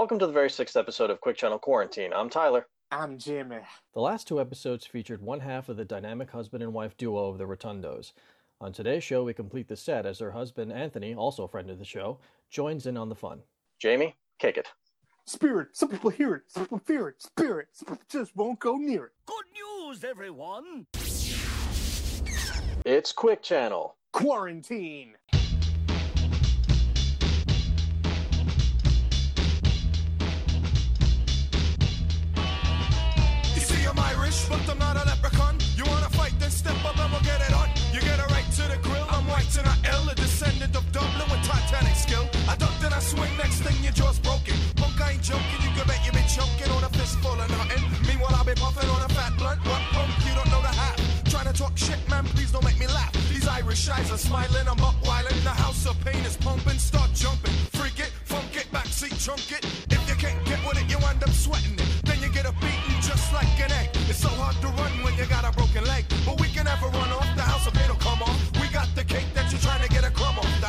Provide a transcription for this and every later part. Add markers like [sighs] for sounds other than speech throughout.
Welcome to the very sixth episode of Quick Channel Quarantine. I'm Tyler. I'm Jimmy. The last two episodes featured one half of the dynamic husband and wife duo of the Rotundos. On today's show, we complete the set as their husband, Anthony, also a friend of the show, joins in on the fun. Jamie, kick it. Spirit. Some people hear it. Some people fear it. Spirit. Some people just won't go near it. Good news, everyone! It's Quick Channel. Quarantine. But I'm not a leprechaun. You wanna fight, then step up and we'll get it on. You get a right to the grill. I'm white to not ill, a descendant of Dublin with Titanic skill. I ducked and I swing, next thing your jaw's broken. Punk, I ain't joking, you can bet you been choking on a fistful of nothing. Meanwhile, I'll be puffing on a fat blunt. What punk, you don't know the half. Trying to talk shit, man, please don't make me laugh. These Irish eyes are smiling, I'm up wildin'. The house of pain is pumping, start jumping. Freak it, funk it, backseat chunk it. If you can't get with it, you end up sweating it. Get a beating just like an egg. It's so hard to run when you got a broken leg. But we can never run off, the house of pain will come off. We got the cake that you're trying to get a crumb off.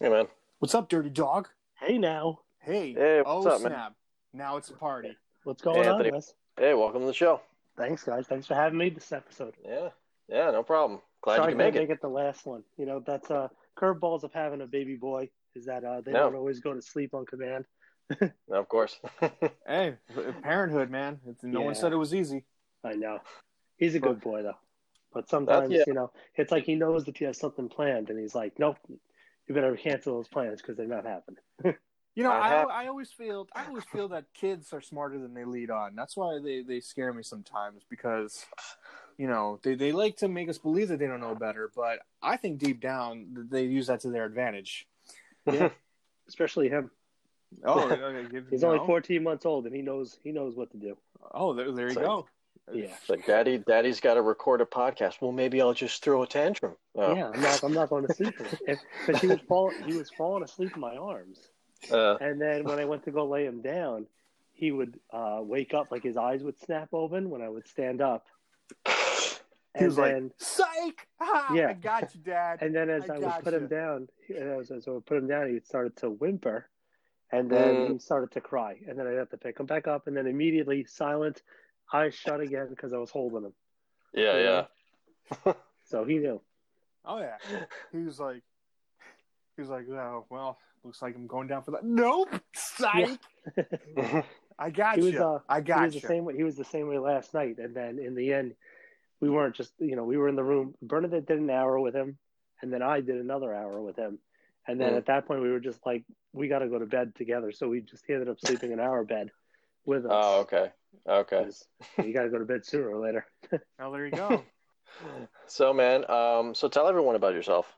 Hey, man. What's up, dirty dog? Hey now, Hey. Hey, oh, what's up, man? Now it's a party. what's going Hey, on? Anthony. Wes? Hey, welcome to the show. Thanks, guys. Thanks for having me this episode. Yeah, yeah, no problem. Glad Sorry you I can couldn't make it. make it the last one. You know, that's uh curveballs of having a baby boy is that uh they No. don't always go to sleep on command. [laughs] No, of course. [laughs] Hey, parenthood, man. It's, no one said it was easy. I know. He's a good boy though. But sometimes, yeah. you know, it's like he knows that he has something planned and he's like, Nope, you better cancel those plans because they're not happening. [laughs] You know, I I, have- I always feel I always feel that kids are smarter than they lead on. That's why they, they scare me sometimes because you know they, they like to make us believe that they don't know better, but I think deep down they use that to their advantage. Yeah. [laughs] Especially him. Oh, [laughs] okay, He's know? only fourteen months old and he knows he knows what to do. Oh, there, there you So- go. Yeah. It's like, Daddy, Daddy's got to record a podcast. Well, maybe I'll just throw a tantrum. Oh. Yeah, I'm not I'm not going to sleep because he was fall he was falling asleep in my arms. Uh, And then when I went to go lay him down, he would uh, wake up, like his eyes would snap open when I would stand up. He [sighs] And was then, like, "Psych! Ha, Yeah. I got you, Dad." and then as I I, would put him down, as, as I would put him down, he started to whimper, and then Mm. he started to cry, and then I'd have to pick him back up, and then immediately silent, eyes shut again because I was holding him. yeah, yeah. [laughs] So he knew. Oh yeah. He was like, he was like, "Oh well, looks like I'm going down for that." Nope, psych. I got He you. was, uh, I he got was you. the same way. He was the same way last night, and then in the end, we weren't just you know we were in the room. Bernadette did an hour with him, and then I did another hour with him, and then Mm. at that point we were just like we got to go to bed together. So we just ended up sleeping in our bed with us. Oh, okay. Okay. 'cause You got to go to bed sooner or later. [laughs] Oh, there you go. [laughs] So, man, um, so tell everyone about yourself.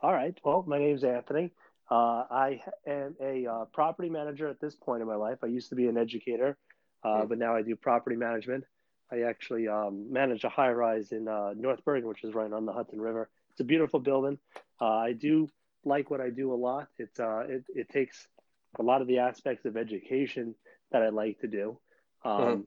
All right. Well, my name's Anthony. Uh, I am a uh, property manager at this point in my life. I used to be an educator, uh, Hmm. but now I do property management. I actually um, manage a high rise in uh, North Bergen, which is right on the Hudson River. It's a beautiful building. Uh, I do like what I do a lot. It's uh, it, it takes a lot of the aspects of education that I like to do, um, Mhm.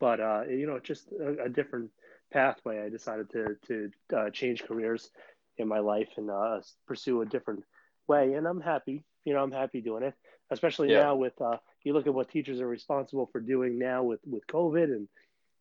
but uh, you know, just a, a different pathway. I decided to to uh, change careers in my life and uh, pursue a different way. And I'm happy, you know, I'm happy doing it, especially Yeah. now with, uh, you look at what teachers are responsible for doing now with, with COVID and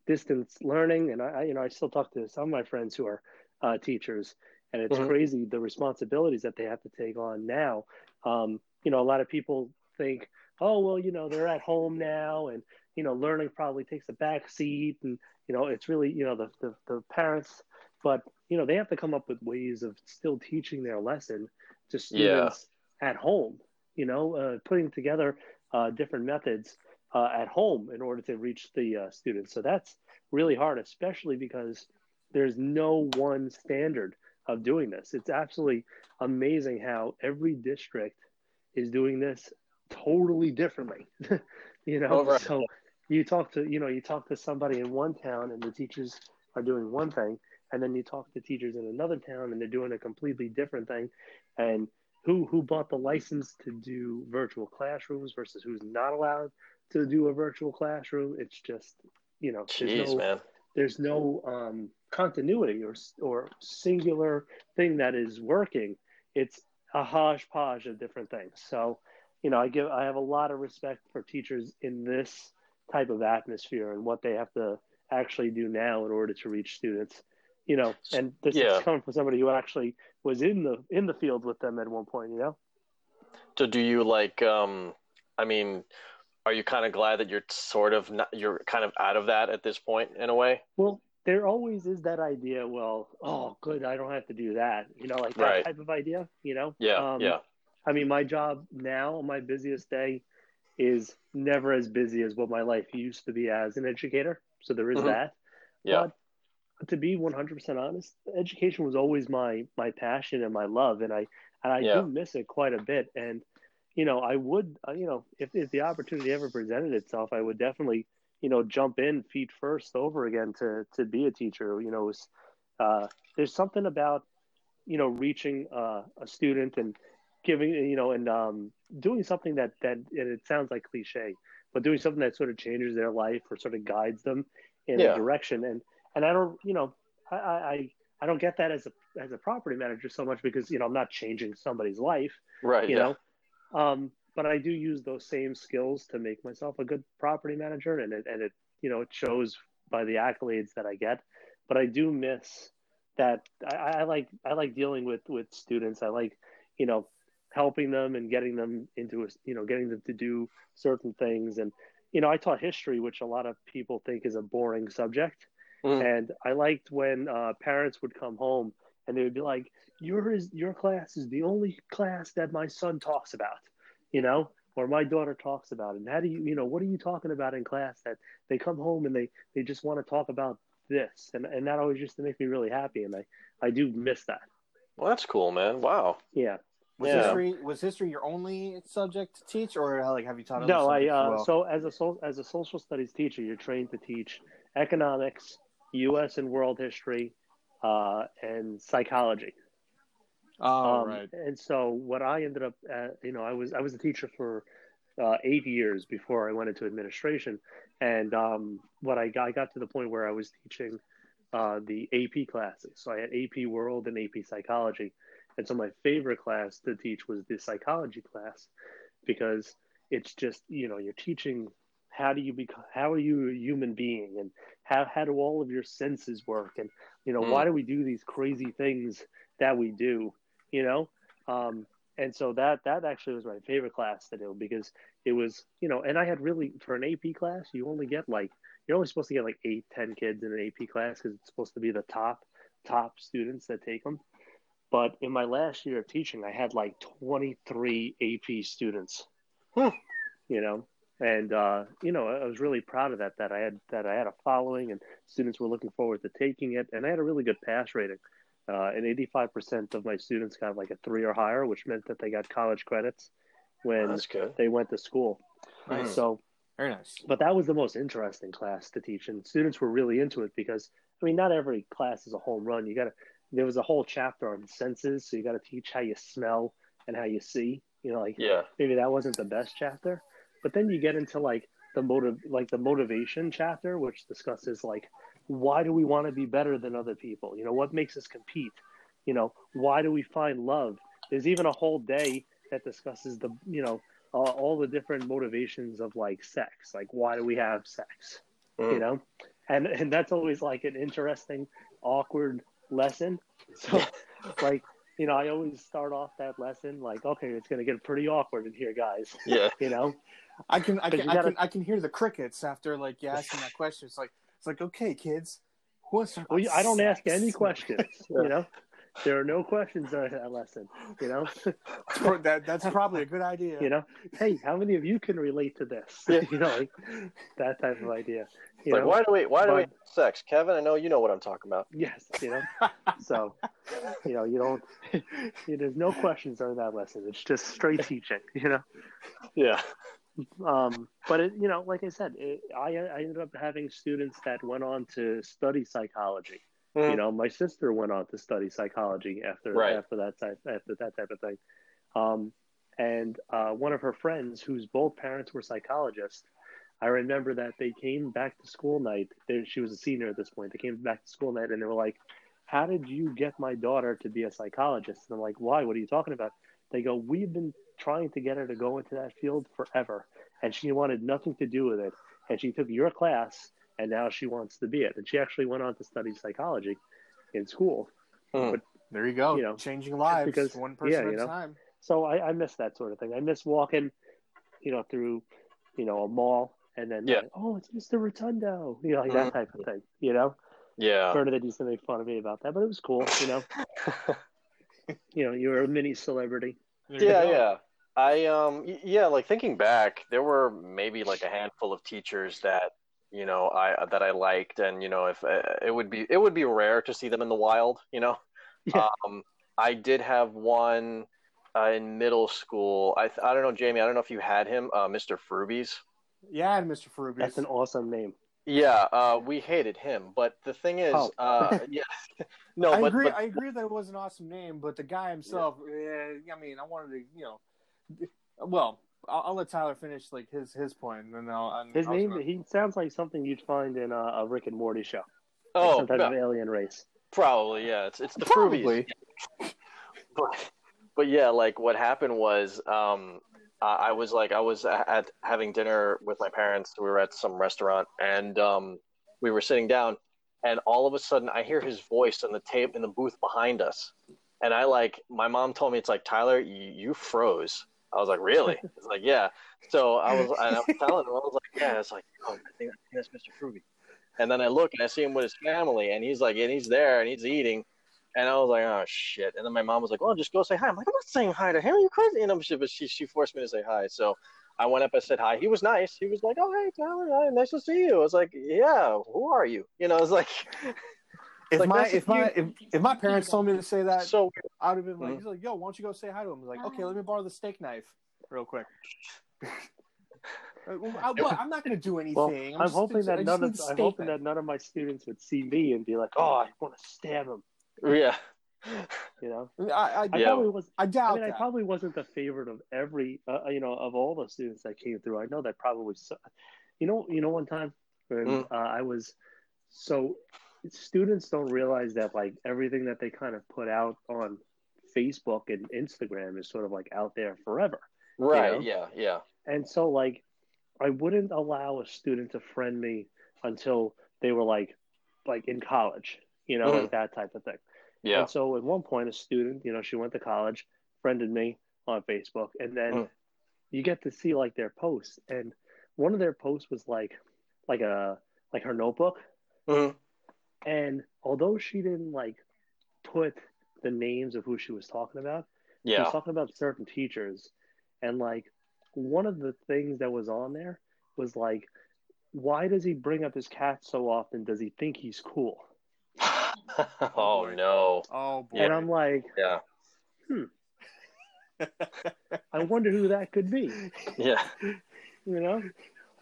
distance learning. And I, you know, I still talk to some of my friends who are uh, teachers and it's Mhm. crazy the responsibilities that they have to take on now. Um, you know, a lot of people think, oh, well, you know, they're at home now and, you know, learning probably takes a back seat and, you know, it's really, you know, the, the, the parents, but, you know, they have to come up with ways of still teaching their lesson to students at home, you know, uh, putting together uh, different methods uh, at home in order to reach the uh, students. So that's really hard, especially because there's no one standard of doing this. It's absolutely amazing how every district is doing this totally differently. [laughs] You know, Over- so you talk to you know you talk to somebody in one town and the teachers are doing one thing, and then you talk to teachers in another town and they're doing a completely different thing, and who who bought the license to do virtual classrooms versus who's not allowed to do a virtual classroom? It's just you know there's no man. there's no um, continuity or or singular thing that is working. It's a hodgepodge of different things. So, you know, I give I have a lot of respect for teachers in this type of atmosphere and what they have to actually do now in order to reach students. You know, and this Yeah. is coming from somebody who actually was in the in the field with them at one point. You know. So do you like? Um, I mean, are you kind of glad that you're sort of not, you're kind of out of that at this point in a way? Well, there always is that idea. Well, oh, good, I don't have to do that. You know, like that Right. type of idea. You know. Yeah, Um, yeah, I mean, my job now, my busiest day, is never as busy as what my life used to be as an educator. So there is Mhm. that. yeah. But to be 100% honest, education was always my my passion and my love, and I and I Yeah. do miss it quite a bit. And you know, I would, uh, you know, if if the opportunity ever presented itself, I would definitely, you know, jump in feet first over again to to be a teacher. You know, was, uh, there's something about, you know, reaching uh, a student and giving, you know, and um, doing something that that and it sounds like cliche, but doing something that sort of changes their life or sort of guides them in Yeah. a direction. And and I don't, you know, I, I I- don't get that as a as a property manager so much because you know I'm not changing somebody's life, Right. you yeah. know. Um, but I do use those same skills to make myself a good property manager, and it and it you know it shows by the accolades that I get. But I do miss that. I, I like I like dealing with with students. I like you know helping them and getting them into a you know getting them to do certain things. And you know I taught history, which a lot of people think is a boring subject. Mhm. And I liked when uh, parents would come home and they would be like, "Your is your class is the only class that my son talks about." you know, or my daughter talks about it. And how do you, you know, what are you talking about in class that they come home and they, they just want to talk about this? And, and that always used to make me really happy. And I, I do miss that. Well, that's cool, man. Wow. Yeah. Was Yeah. history was history your only subject to teach, or like have you taught? Other No, I, subjects as uh, well? so as a, so, as a social studies teacher, you're trained to teach economics, U.S. and world history, uh, and psychology. oh Um, right. And so what I ended up, at, you know, I was I was a teacher for uh, eight years before I went into administration, and um, what I got, I got to the point where I was teaching uh, the AP classes. So I had AP World and AP Psychology, and so my favorite class to teach was the psychology class because it's just you know you're teaching how do you become how are you a human being and how how do all of your senses work? And you know Mm. why do we do these crazy things that we do you know? Um, and so that that actually was my favorite class to do because it was you know and i had really for an ap class you only get like you're only supposed to get like eight ten kids in an ap class because it's supposed to be the top top students that take them but in my last year of teaching i had like 23 ap students Hmm. you know and uh, you know i was really proud of that that i had that i had a following and students were looking forward to taking it and i had a really good pass rating uh, and 85% of my students got like a three or higher, which meant that they got college credits when That's they went to school. Nice. So, Very nice. but that was the most interesting class to teach, and students were really into it because I mean, not every class is a home run. You got to. There was a whole chapter on senses, so you got to teach how you smell and how you see. You know, like Yeah. maybe that wasn't the best chapter, but then you get into like the motive, like the motivation chapter, which discusses like why do we want to be better than other people? You know, what makes us compete? You know, why do we find love? There's even a whole day that discusses the, you know, uh, all the different motivations of like sex. Like, why do we have sex? You Mm. know, and and that's always like an interesting, awkward lesson. [laughs] So, like, you know, I always start off that lesson like, okay, it's gonna get pretty awkward in here, guys. [laughs] Yeah. You know, I can I can, I gotta- can I can hear the crickets after like you asking that [laughs] question. It's like it's like okay, kids, who wants to talk well, about I don't ask any questions. Yeah. You know, there are no questions in that lesson. You know, that that's probably a good idea. you know, hey, how many of you can relate to this? Yeah. [laughs] you know, like that type of idea. You Like, know? why do we? Why do we but- have sex, Kevin? I know you know what I'm talking about. Yes, you know. [laughs] So, you know, you don't. [laughs] there's no questions during that lesson. It's just straight teaching. You know. Yeah. Um, but it, you know, like I said, it, I I ended up having students that went on to study psychology. Mhm. You know, my sister went on to study psychology after Right. after that type after that type of thing. Um, and uh, one of her friends, whose both parents were psychologists, I remember that they came back to school night. They, she was a senior at this point. They came back to school night and they were like, "How did you get my daughter to be a psychologist?" And I'm like, "Why? What are you talking about?" They go, "We've been trying to get her to go into that field forever, and she wanted nothing to do with it. And she took your class, and now she wants to be it. And she actually went on to study psychology in school. But there you go. You know, changing lives because- one person yeah, at you a time. So I, I miss that sort of thing. I miss walking, you know, through, you know, a mall and then Yeah. like, oh, it's Mr. Rotundo, you know, like that type of thing. You know, Yeah. sort of they used to make fun of me about that, but it was cool. You know, [laughs] you know, you were a mini celebrity. There Yeah, yeah. I um yeah, like thinking back, there were maybe like a handful of teachers that you know I that I liked, and you know if uh, it would be it would be rare to see them in the wild, you know. [laughs] Yeah. Um, I did have one uh, in middle school. I I don't know, Jamie. I don't know if you had him, uh, Mr. Frubies. Yeah, Mr. Frubies. That's an awesome name. Yeah, uh, we hated him, but the thing is, Oh. uh, [laughs] yeah, [laughs] no, I but, agree. but I agree that it was an awesome name, but the guy himself. eh, I mean, I wanted to, you know. Well, I'll, I'll let Tyler finish like his his point, and then I'll. and His I was name, gonna- he sounds like something you'd find in a, a Rick and Morty show. Like oh, some type yeah, of alien race. probably yeah, it's it's the Frubies. Probably. but, but yeah, like what happened was, um, I I was like, I was at having dinner with my parents. We were at some restaurant, and um, we were sitting down, and all of a sudden, I hear his voice in the tape in the booth behind us, and I like, my mom told me it's like Tyler, you, you froze. I was like, really? It's like, yeah. So I was, I was telling him, I was like, yeah. It's like, oh, I think, I that's Mr. Fruby. And then I look and I see him with his family, and he's like, and he's there and he's eating. And I was like, oh shit. And then my mom was like, well, just go say hi. I'm like, I'm not saying hi to him. Are you crazy? And I'm, but she, she forced me to say hi. So I went up and said hi. He was nice. He was like, oh, hey, Tyler, nice to see you. I was like, yeah, who are you? You know, I was like, [laughs] If like, my if my if, if my parents told me to say that, so I would have been like, Mhm. he's like, yo, why don't you go say hi to him? I was like, okay, let me borrow the steak knife, real quick. Uh, [laughs] well, I, what? I'm not going to do anything. Well, I'm, I'm, just- hoping I that none of I'm hoping knife. that none of my students would see me and be like, "Oh, I want to stab him," yeah. [laughs] you know. I, I, I Yeah. probably was. I I doubt mean, I probably wasn't the favorite of every, uh, you know, of all the students that came through. I know that probably, so, you know, you know, one time when Mm. uh, I was, so students don't realize that like everything that they kind of put out on Facebook and Instagram is sort of like out there forever. Right. know? Yeah. Yeah. And so like I wouldn't allow a student to friend me until they were like like in college, you know, Mhm. like that type of thing. Yeah. And so at one point a student, you know, she went to college, friended me on Facebook, and then Mhm. you get to see like their posts. And one of their posts was like like a like her notebook. Mhm. And although she didn't like put the names of who she was talking about, she was talking about certain teachers and like one of the things that was on there was like why does he bring up his cat so often does he think he's cool [laughs] oh no. Oh boy. and i'm like Yeah. Hmm. [laughs] i wonder who that could be Yeah. you know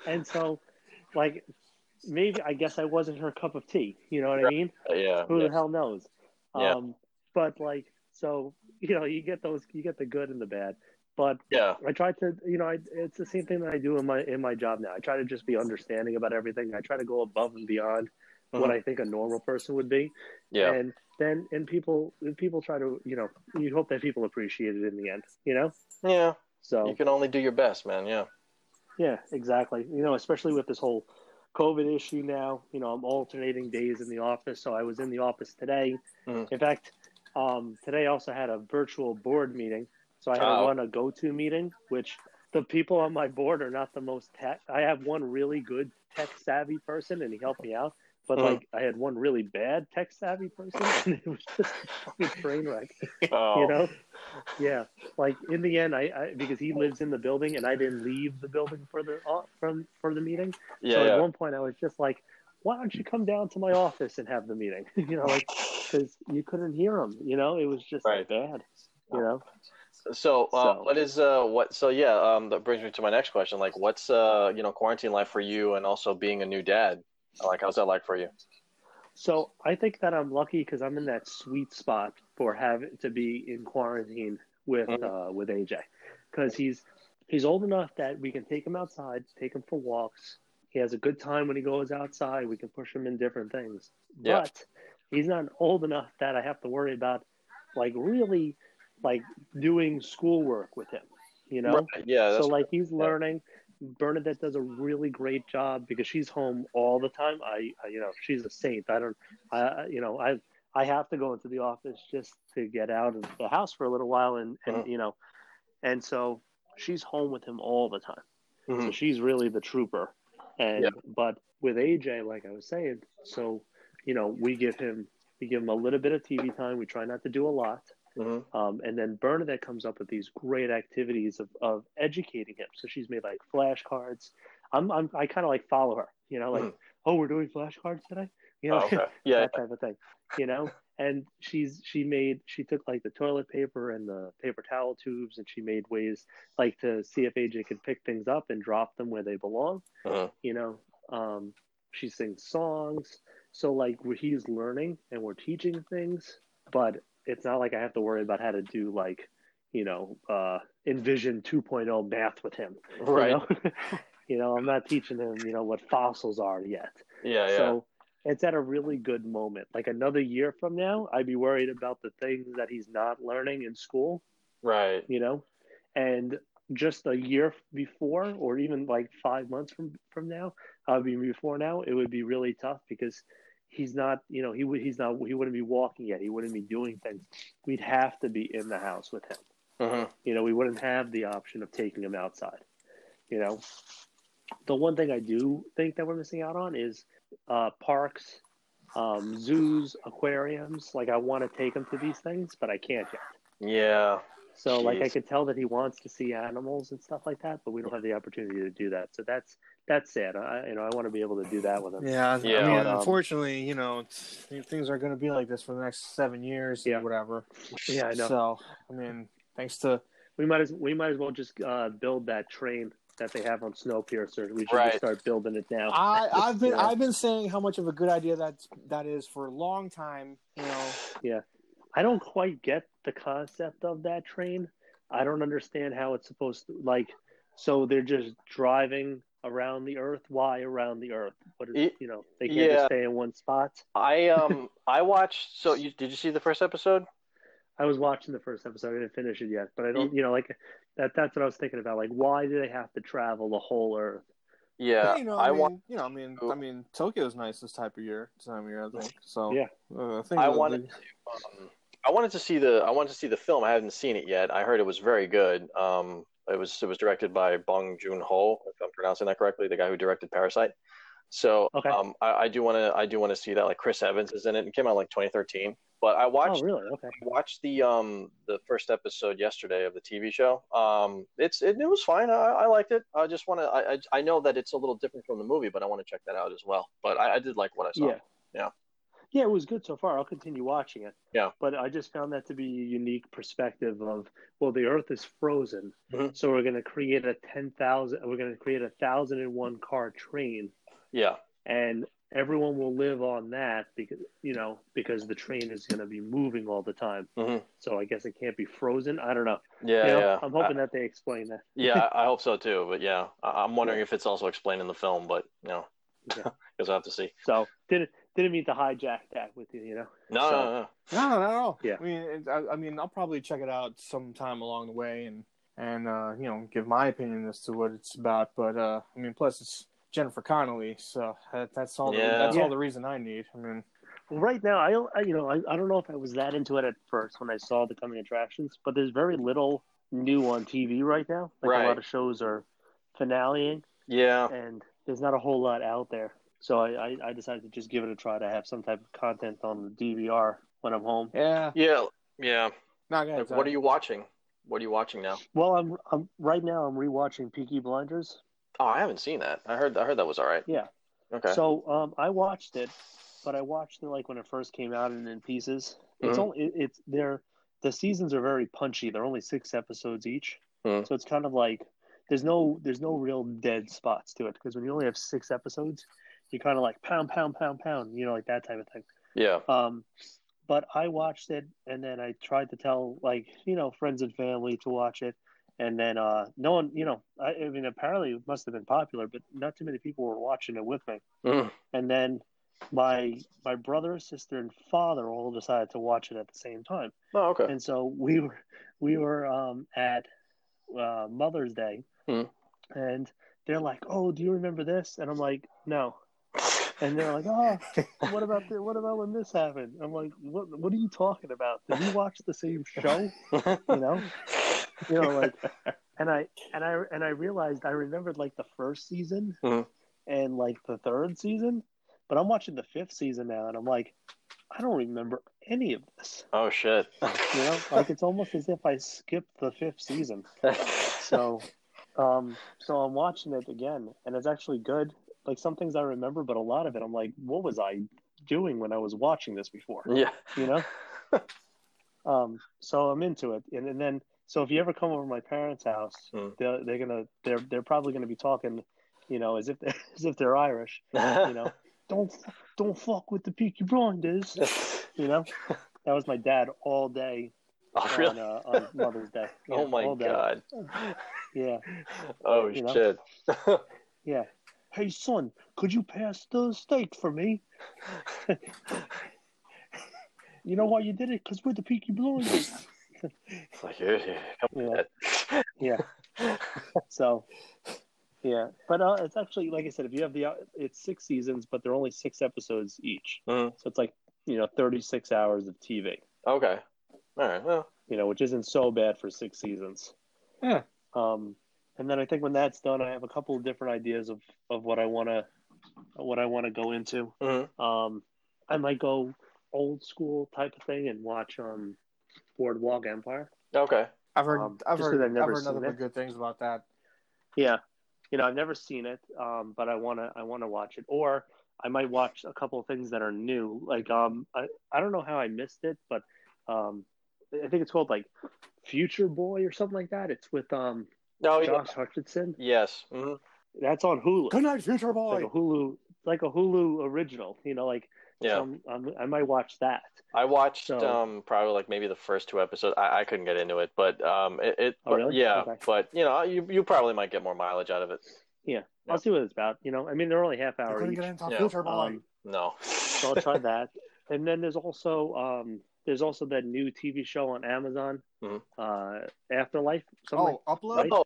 and so like maybe i guess i wasn't her cup of tea you know what i mean Yeah. who yeah. the hell knows Yeah. um but like so you know you get those you get the good and the bad but Yeah. I try to, you know, I, it's the same thing that I do in my in my job now. I try to just be understanding about everything. I try to go above and beyond what Mhm. I think a normal person would be. Yeah. And then and people people try to, you know, you hope that people appreciate it in the end, you know. Yeah. So You can only do your best, man. Yeah. yeah, exactly. You know, especially with this whole COVID issue now. You know, I'm alternating days in the office, so I was in the office today. Mhm. In fact, um, today I also had a virtual board meeting, so I had Oh. run a go-to meeting, which the people on my board are not the most tech. I have one really good tech savvy person, and he helped me out. But Mhm. like, I had one really bad tech savvy person, [laughs] and it was just a fucking train wreck [laughs] Oh. you know yeah like in the end I, I because he lives in the building and i didn't leave the building for the uh, from for the meeting Yeah. so at one point i was just like why don't you come down to my office and have the meeting [laughs] you know like because you couldn't hear him you know it was just Right. bad you know So, uh, So- what is uh what? So yeah, um, that brings me to my next question. Like, what's uh you know quarantine life for you, and also being a new dad? Like, how's that like for you? So I think that I'm lucky because I'm in that sweet spot for having to be in quarantine with Mhm. uh, with AJ, because he's he's old enough that we can take him outside, take him for walks. He has a good time when he goes outside. We can push him in different things, Yeah. but he's not old enough that I have to worry about like really like doing schoolwork with him. You know, Right, Yeah, so like he's yeah. Bernadette does a really great job because she's home all the time. I, I you know, she's a saint. I don't, I, you know, I, I have to go into the office just to get out of the house for a little while, and and Mhm. you know, and so she's home with him all the time. So Mhm. she's really the trooper. And Yeah. but with AJ, like I was saying, so you know, we give him we give him a little bit of TV time. We try not to do a lot. Mhm. Um, and then Bernadette comes up with these great activities of, of educating him. So she's made like flashcards. I'm, I'm I kind of like follow her, you know, like, Mhm. oh, we're doing flashcards today, you know, Oh, okay. [laughs] Yeah, that type of thing, you know. And she's she made she took like the toilet paper and the paper towel tubes, and she made ways like to see if AJ could pick things up and drop them where they belong, Mhm. you know. Um, she sings songs, so like he's learning and we're teaching things, but it's not like I have to worry about how to do like, you know, uh, Envision 2.0 math with him. you right. know? [laughs] you know, I'm not teaching him, you know, what fossils are yet. Yeah, yeah. So it's at a really good moment. Like another year from now, I'd be worried about the things that he's not learning in school, right. you know, and just a year before, or even like five months from from now, I mean before now, it would be really tough because he's not, you know, he would he's not he wouldn't be walking yet. He wouldn't be doing things. We'd have to be in the house with him. Mhm. You know, we wouldn't have the option of taking him outside. You know, the one thing I do think that we're missing out on is uh, parks, um, zoos, aquariums. Like I want to take him to these things, but I can't yet. Yeah. So like I could tell that he wants to see animals and stuff like that, but we don't have the opportunity to do that. So that's that's sad. I you know I want to be able to do that with him. Yeah, Yeah. I mean, But, um, unfortunately, you know, it's, things are going to be like this for the next seven years, Yeah. or whatever. Yeah, I know. So, I mean, thanks to We might as we might as well just uh, build that train that they have on Snowpiercer. We should Right. just start building it now. I, [laughs] I've been Yeah. I've been saying how much of a good idea that that is for a long time. You know, Yeah, I don't quite get the concept of that train. I don't understand how it's supposed to like. So they're just driving around the Earth. Why around the Earth? What is Y- you know? They can't yeah. just stay in one spot. I um [laughs] I watched. So you did you see the first episode? I was watching the first episode. I didn't finish it yet, but I don't. You know, like that. That's what I was thinking about. Like, why do they have to travel the whole Earth? Yeah. you know, I I mean, want. you know, I mean, I mean, Tokyo's nice this type of year, time of year, I think. [laughs] So, Yeah. uh, I think I the- wanted Um, I wanted to see the I wanted to see the film. I haven't seen it yet. I heard it was very good. Um, it was it was directed by Bong Joon Ho, if I'm pronouncing that correctly, the guy who directed Parasite. So Okay. um, I, I do want to I do want to see that. Like Chris Evans is in it. It came out like 2013. But I watched Oh, really? Okay. watched the um the first episode yesterday of the TV show. Um, it's it, it was fine. I, I liked it. I just want to. I, I I know that it's a little different from the movie, but I want to check that out as well. But I, I did like what I saw. Yeah. Yeah. Yeah, it was good so far. I'll continue watching it. Yeah. But I just found that to be a unique perspective of well, the Earth is frozen, Mhm. so we're going to create a ten thousand. We're going to create a thousand and one car train, Yeah. and everyone will live on that because you know because the train is going to be moving all the time. Mhm. So I guess it can't be frozen. I don't know. Yeah. You know, yeah. I'm hoping that they explain that. Yeah, I I hope so too. But yeah, I- I'm wondering if it's also explained in the film. But you know, Yeah. [laughs] because I have to see. So didn't didn't mean to hijack that with you. You know. No, So- no, no. No, no, no. Yeah. I mean, it, I, I mean, I'll probably check it out sometime along the way and and uh, you know give my opinion as to what it's about. But uh, I mean, plus it's Jennifer Connelly, so that, that's all. The, Yeah. that's Yeah. all the reason I need. I mean, Well, right now, I don't, I, you know, I, I don't know if I was that into it at first when I saw the coming attractions, but there's very little new on TV right now. Like Right. a lot of shows are finaleing, Yeah, and there's not a whole lot out there. So I, I, I decided to just give it a try to have some type of content on the DVR when I'm home. yeah. yeah, yeah. Not gonna. Like, what are you watching? What are you watching now? Well, I'm, I'm right now. I'm rewatching Peaky Blinders. Oh, I haven't seen that. I heard. I heard that was all right. Yeah. Okay. So um, I watched it, but I watched it like when it first came out and in pieces. It's Mhm. only it, it's they're the seasons are very punchy. They're only six episodes each, Hmm. so it's kind of like there's no there's no real dead spots to it because when you only have six episodes, you kind of like pound pound pound pound, you know, like that type of thing. Yeah. Um, but I watched it and then I tried to tell like you know friends and family to watch it, and then uh, no one, you know, I, I mean apparently it must have been popular, but not too many people were watching it with me. Mm. And then my my brother, sister, and father all decided to watch it at the same time, Oh, okay. and so we were we were um, at uh, Mother's Day, Hmm. and they're like, "Oh, do you remember this?" And I'm like, "No." And they're like, "Oh, what about the, what about when this happened?" I'm like, "What what are you talking about? Did we watch the same show?" You know, you know, like, and I and I and I realized I remembered like the first season Mhm. and like the third season, but I'm watching the fifth season now, and I'm like, I don't remember any of this. Oh shit. You know, like it's almost as if I skipped the fifth season. [laughs] So, um, so I'm watching it again, and it's actually good. Like some things I remember, but a lot of it, I'm like, what was I doing when I was watching this before? yeah. You know. [laughs] um, so I'm into it, and, and then so if you ever come over to my parents' house, Hmm. they're they're gonna they're they're probably gonna be talking, you know, as if they're, [laughs] as if they're Irish. [laughs] You know, don't don't fuck with the Peaky Blinders. You know, that was my dad all day oh on, uh, on Mother's Day. Yeah, oh my god. Yeah, Oh You know? shit. yeah. Hey son, could you pass the steak for me? [laughs] you know why you did it? Because we're the Peaky Blinders. It's like, yeah, yeah, Yeah. yeah. [laughs] So, yeah, but uh, it's actually like I said, if you have the it's six seasons, but they're only six episodes each, Mhm. so it's like you know thirty six hours of TV. Okay. All right. Well. You know, which isn't so bad for six seasons. Yeah. Um, and then I think when that's done, I have a couple of different ideas of of what I want to what I want to go into. mhm. Um, I might go old school type of thing and watch um Boardwalk Empire. Okay. I've heard, Um, I've just heard, 'cause I've never I've heard nothing but good things about that. Yeah, you know, I've never seen it, um, but I wanna I wanna watch it, or I might watch a couple of things that are new. Like um, I I don't know how I missed it, but um, I think it's called like Future Boy or something like that. It's with um No. yeah. Josh Hutcherson. Yes. hmm That's on Hulu. Good night, future It's like boy. a Hulu, like a Hulu original. You know, like Yeah. um, um, I might watch that. I watched So- um probably like maybe the first two episodes. I, I couldn't get into it, but um it, it Oh, really? yeah, Okay. but you know you you probably might get more mileage out of it. Yeah, Yeah. I'll see what it's about. You know, I mean, they're only half hour couldn't each. get into Yeah. future boy. Um, No. so I'll try [laughs] that. And then there's also um, there's also that new TV show on Amazon, Mhm. uh, Afterlife. Something oh, upload. right? Oh,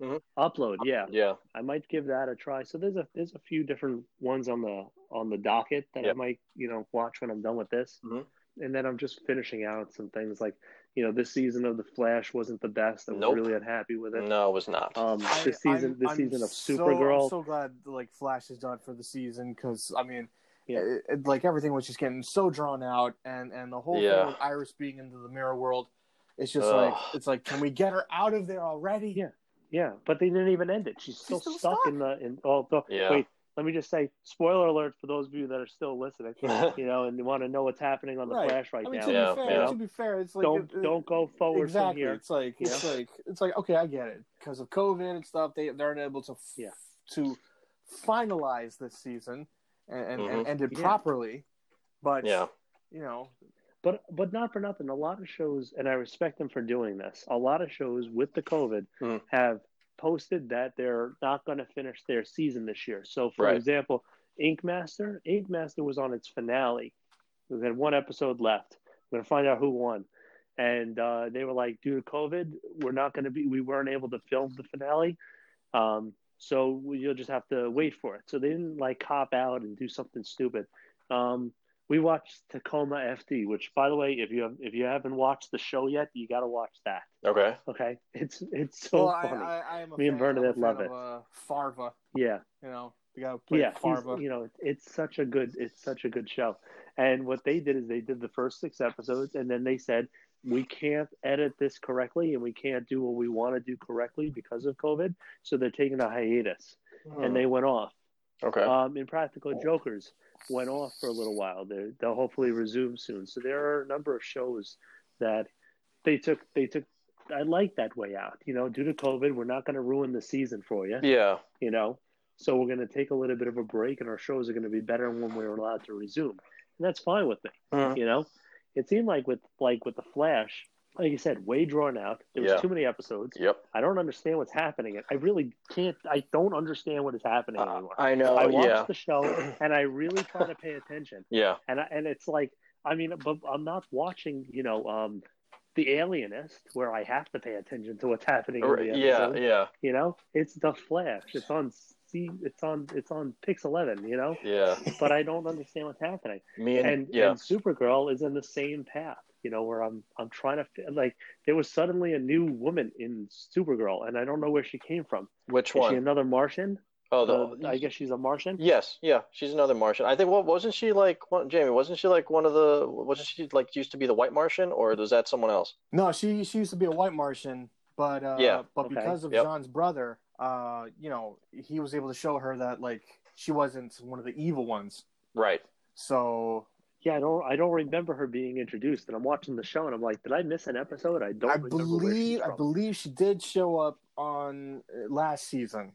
like Upload. Yeah, yeah. I might give that a try. So there's a there's a few different ones on the on the docket that I might you know watch when I'm done with this. Mhm. And then I'm just finishing out some things like you know this season of The Flash wasn't the best. I was Nope. really unhappy with it. No, it was not. Um, I- this season I'm- this I'm season of so- Supergirl. I'm so glad like Flash is done for the season because I mean, Yeah. it, it- like everything was just getting so drawn out, and and the whole Yeah. thing with Iris being into the mirror world, it's just Ugh. like it's like, can we get her out of there already? Yeah. Yeah, but they didn't even end it. She's still, still stuck, stuck. in the in. Oh, the, Yeah. wait. Let me just say, spoiler alert for those of you that are still listening. [laughs] you know, and you want to know what's happening on the Right. Flash right I mean, now. to Yeah, be fair, yeah. to be fair, it's like don't it- don't go forward from exactly. here. It's like it's like it's like okay, I get it because of COVID and stuff. They they're unable to f- Yeah. to finalize this season and and, and Mhm. end it Yeah. properly, but yeah. you know, But but not for nothing. A lot of shows, and I respect them for doing this. A lot of shows with the COVID Mhm. have posted that they're not going to finish their season this year. So, for Right. example, Ink Master, Ink Master was on its finale. We had one episode left. We're going to find out who won. And uh, they were like, due to COVID, we're not going to be, we weren't able to film the finale. Um, so you'll just have to wait for it. So they didn't like cop out and do something stupid. Um, we watched Tacoma FD, which, by the way, if you have, if you haven't watched the show yet, you got to watch that. Okay. Okay, it's it's so well, funny. I, I am a Me and fan, I'm a Bernadette fan love of, it. Uh, Farva, yeah, you know, the guy who played yeah, Farva. you know, it's such a good, it's such a good show. And what they did is they did the first six episodes, and then they said we can't edit this correctly, and we can't do what we want to do correctly because of COVID. So they're taking a hiatus, and they went off. Okay. Um, Impractical Jokers went off for a little while. They're, they'll hopefully resume soon. So there are a number of shows that they took they took. I like that way out. You know, due to COVID, we're not going to ruin the season for you. Yeah. You know, so we're going to take a little bit of a break, and our shows are going to be better when we're allowed to resume, and that's fine with me. Mhm. You know, it seemed like with like with the Flash, like you said, way drawn out. There was Yeah. too many episodes. Yep. I don't understand what's happening. I really can't. I don't understand what is happening Uh, anymore. I know. I watch yeah. the show and I really try to pay attention. [laughs] Yeah. And I, and it's like, I mean, but I'm not watching, you know, um, the Alienist where I have to pay attention to what's happening. in the Yeah. Yeah. You know, it's the Flash. It's on C. It's on. It's on Pix Eleven. You know, Yeah. but I don't understand what's happening. Me and, And yeah. and Supergirl is in the same path. You know, where I'm I'm trying to fi- like there was suddenly a new woman in Supergirl, and I don't know where she came from. Which Is she one? another Martian? Oh, Uh, the. I guess she's a Martian. Yes, yeah, she's another Martian. I think what wasn't she like? What, Jamie, wasn't she like one of the? Wasn't she like used to be the White Martian, or was that someone else? No, she she used to be a white Martian, but uh, Yeah. but Okay. because of Yep. John's brother, uh, you know, he was able to show her that like she wasn't one of the evil ones. Right. So Yeah, I don't I don't remember her being introduced, and I'm watching the show, and I'm like, did I miss an episode? I don't I remember where she's believe I believe she did show up on uh, last season.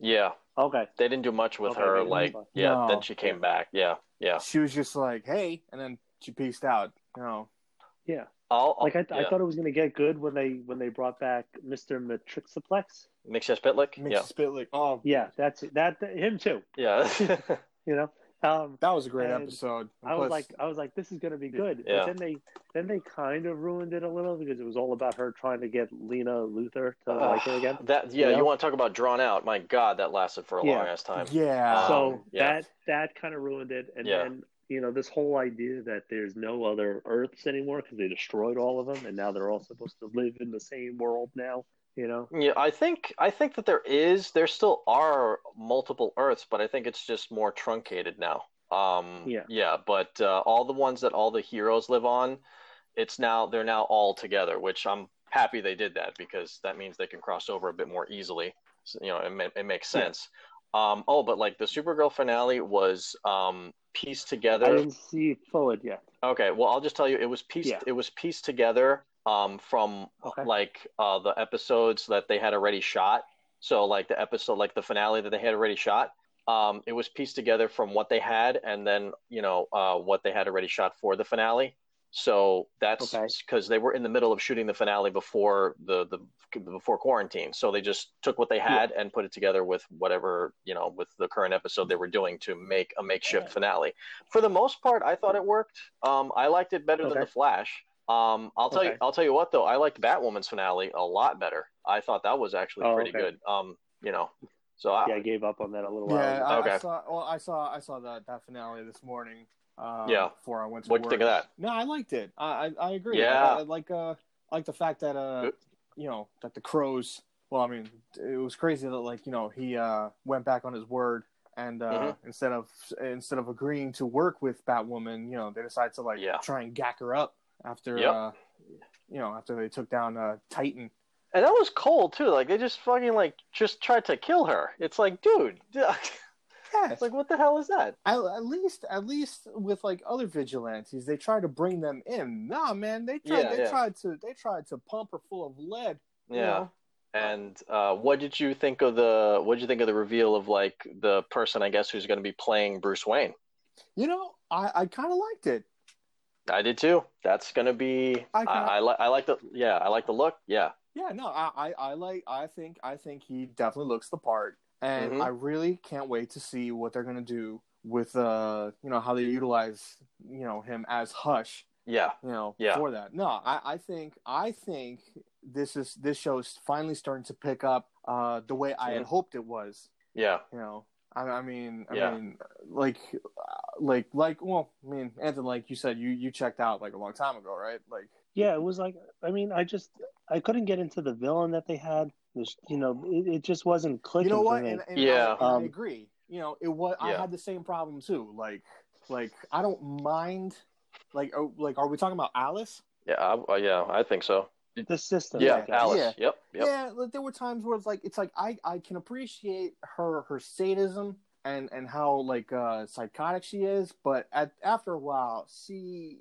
Yeah, Okay, they didn't do much with Okay, her. Like, that's yeah, No. then she came back. Yeah, yeah. She was just like, "Hey," and then she pieced out. You know, yeah. I'll, Like I, yeah. I thought it was gonna get good when they when they brought back Mister Matrixaplex. Mxyzptlk. Mixed Yeah, Spitlick. Oh, Yeah, that's that him too. yeah, [laughs] You know, um, that was a great And episode. I was like, I was like, this is gonna be good. Yeah. But then they then they kind of ruined it a little because it was all about her trying to get Lena Luthor to like her again. that. Yeah, You you, want to talk about drawn out? My God, that lasted for a Yeah. long ass time. yeah. so Um, yeah. that that kind of ruined it and Yeah. then you know this whole idea that there's no other earths anymore because they destroyed all of them and now they're all supposed to live in the same world now you know Yeah, I think I think that there is there still are multiple Earths, but I think it's just more truncated now. Um, Yeah. yeah, but uh, all the ones that all the heroes live on, it's now they're now all together, which I'm happy they did that because that means they can cross over a bit more easily. So, you know, it, it makes Yeah. sense. Um, oh, but like the Supergirl finale was um, pieced together. i didn't see forward yet Okay, well, I'll just tell you, it was pieced. Yeah. It was pieced together um, from Okay. like uh, the episodes that they had already shot. So, like the episode, like the finale that they had already shot. Um, it was pieced together from what they had, and then you know uh, what they had already shot for the finale. So that's Okay. because they were in the middle of shooting the finale before the, the before quarantine. So they just took what they had and put it together with whatever you know with the current episode they were doing to make a makeshift finale for the most part, I thought it worked. Um, I liked it better than the Flash. Um, I'll tell you, I'll tell you what though, I liked Batwoman's finale a lot better. I thought that was actually Oh, pretty okay. good. Um, you know, so I, yeah i gave up on that a little while Yeah, ago. I, I Okay. saw. Well, I saw. I saw that that finale this morning. Uh, Yeah. Before I went to work. what'd you think of that? No, I liked it. I I, I agree. Yeah. I, I like uh like the fact that uh Good. you know that the crows. Well, I mean, it was crazy that like you know he uh went back on his word and uh Mhm. instead of instead of agreeing to work with Batwoman, you know, they decided to like Yeah. try and gack her up after Yep. uh you know after they took down uh Titan. And that was cold too. Like they just fucking like just tried to kill her. It's like, dude, [laughs] Yeah, it's like what the hell is that? At, at least, at least with like other vigilantes, they try to bring them in. Nah, man, they tried. Yeah, they yeah. tried to. They tried to pump her full of lead. you Yeah. know? And uh, what did you think of the? What did you think of the reveal of like the person I guess who's going to be playing Bruce Wayne? You know, I, I kind of liked it. I did too. That's gonna be. I I, I, like. I like the. Yeah, I like the look. Yeah. Yeah, no, I, I, I like. I think, I think he definitely looks the part, and Mhm. I really can't wait to see what they're gonna do with, uh, you know, how they utilize, you know, him as Hush, Yeah. you know, Yeah. for that. No, I, I think, I think this is this show is finally starting to pick up, uh, the way I had hoped it was. Yeah. You know, I, I mean, I Yeah. mean, like, uh, like, like, well, I mean, Anthony, like you said, you you checked out like a long time ago, right? Like, yeah it was like i mean i just i couldn't get into the villain that they had There's, you know it, it just wasn't clicking you know what? for me. And, and Yeah. I, and I Um, agree. You know, it was. I had the same problem too. Like, like I don't mind. Like, oh, like, are we talking about Alice? Yeah. I, uh, yeah. I think so. The system Yeah. I. Alice. Yeah. Yep. Yep. Yeah, there were times where it's like it's like I I can appreciate her her sadism and and how like uh psychotic she is, but at after a while, she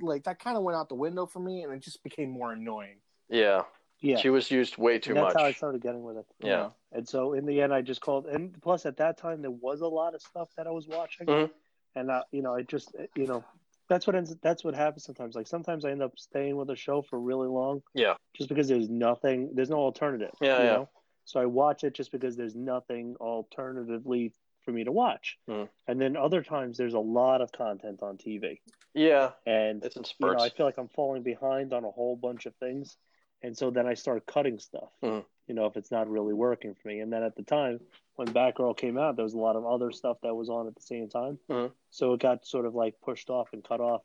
like that kind of went out the window for me, and it just became more annoying. Yeah, Yeah, she was used way too And that's much. how I started getting with it. Yeah. And so in the end, I just called. And plus, at that time, there was a lot of stuff that I was watching, Mhm. and uh, you know, I just you know, that's what ends. That's what happens sometimes. Like sometimes I end up staying with a show for really long. Yeah. Just because there's nothing, there's no alternative. Yeah, you yeah. know? So I watch it just because there's nothing alternatively for me to watch. Mhm. And then other times there's a lot of content on TV, Yeah, and it's in you know. I feel like I'm falling behind on a whole bunch of things. And so then I start cutting stuff, Mhm. you know, if it's not really working for me. And then at the time, when Batgirl came out, there was a lot of other stuff that was on at the same time. Mhm. So it got sort of like pushed off and cut off.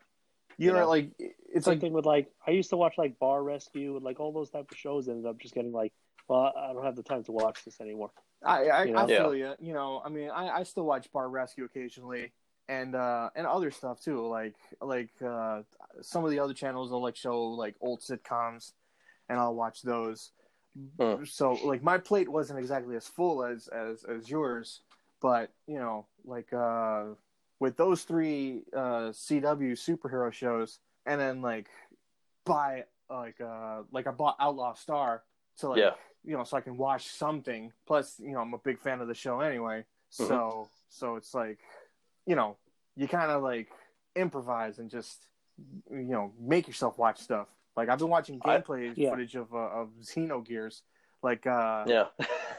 You know, know, like it's Same like thing with like, I used to watch like Bar Rescue and like all those type of shows ended up just getting like, well, I don't have the time to watch this anymore. I I, You know? I feel you. You know, I mean, I, I still watch Bar Rescue occasionally, and uh, and other stuff too. Like like uh, some of the other channels will like show like old sitcoms, and I'll watch those. So like my plate wasn't exactly as full as as as yours, but you know, like uh, with those three uh, CW superhero shows, and then like buy like uh like I bought Outlaw Star to like Yeah. you know so I can watch something. Plus, you know, I'm a big fan of the show anyway. So so it's like you know you kind of like improvise and just you know make yourself watch stuff. Like I've been watching I- gameplay Yeah. footage of uh, of Xenogears. Like uh yeah.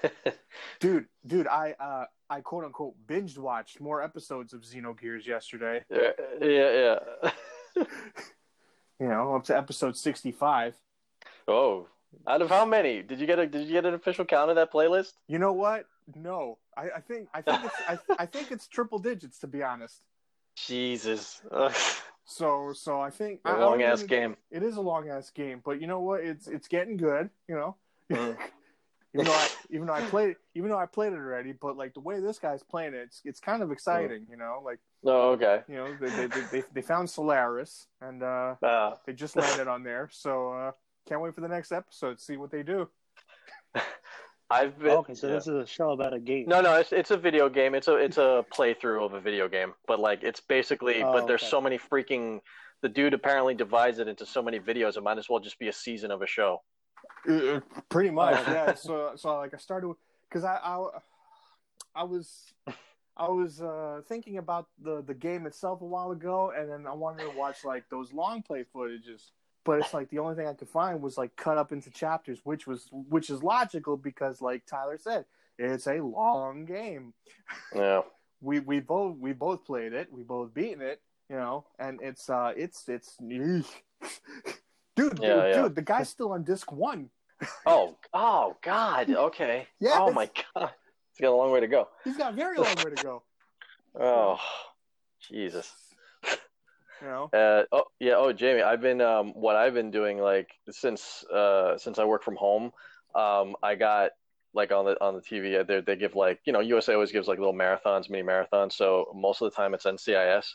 [laughs] dude dude I uh I quote unquote binged watched more episodes of Xenogears yesterday. yeah, yeah, yeah. [laughs] You know, up to episode 65. Oh, out of how many? Did you get a Did you get an official count of that playlist? You know what? No, I, I think I think it's I, I think it's triple digits to be honest. [laughs] Jesus, So so I think a long ass game. It is a long ass game, but you know what? It's it's getting good. You know, Mm. [laughs] even though I even though I played even though I played it already, but like the way this guy's playing it, it's it's kind of exciting. You know, like Oh, okay. you know they they they, they, they found Solaris and uh, Uh, they just landed on there. So uh, can't wait for the next episode. See what they do. I've been. okay, so yeah. this is a show about a game. No, no, it's it's a video game. It's a it's a playthrough of a video game, but like it's basically. Oh, but there's okay. so many freaking. The dude apparently divides it into so many videos. It might as well just be a season of a show. Uh, pretty much, Oh. [laughs] yeah. So, so like I started because I, I, I was, I was uh, thinking about the the game itself a while ago, and then I wanted to watch like those long play footages. But it's like the only thing I could find was like cut up into chapters, which was which is logical because, like Tyler said, it's a long game. Yeah. [laughs] We we both we both played it, we both beaten it, you know, and it's uh it's it's dude, [laughs] dude, Yeah, yeah. dude, the guy's still on disc one. [laughs] Oh, oh God. Okay. Yes. Oh my God. He's got a long way to go. He's got a very long way to go. Oh, Jesus. You know, Uh, oh yeah. Oh, Jamie, I've been um, what I've been doing like since uh, since I work from home. Um, I got like on the on the TV. They they give like you know USA always gives like little marathons, mini marathons. So most of the time it's NCIS.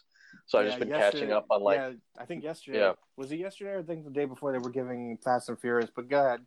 So I've just been catching up on like yeah, I think yesterday. Yeah. Was it yesterday? Or I think the day before they were giving Fast and Furious. But go ahead.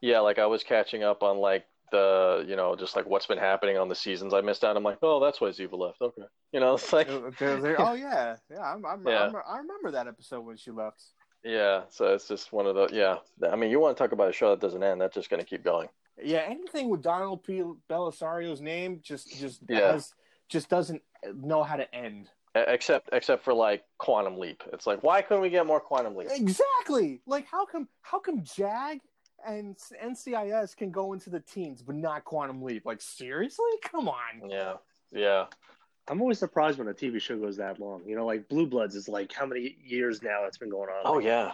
yeah, like I was catching up on like the you know just like what's been happening on the seasons I missed out. I'm like, oh, that's why Ziva left. Okay, you know [laughs] it's like oh yeah, yeah. I'm, I'm, Yeah. I'm, I remember that episode when she left. yeah. So it's just one of the yeah. I mean, you want to talk about a show that doesn't end? That's just gonna keep going. Yeah, anything with Donald P. Bellisario's name just just Yeah. has, just doesn't know how to end. Except except for like Quantum Leap. It's like why couldn't we get more Quantum Leap? Exactly. Like how come how come Jag and NCIS can go into the teens but not Quantum Leap? Like seriously? Come on. Yeah, yeah. I'm always surprised when a TV show goes that long. You know, like Blue Bloods is like how many years now it's been going on? Oh yeah.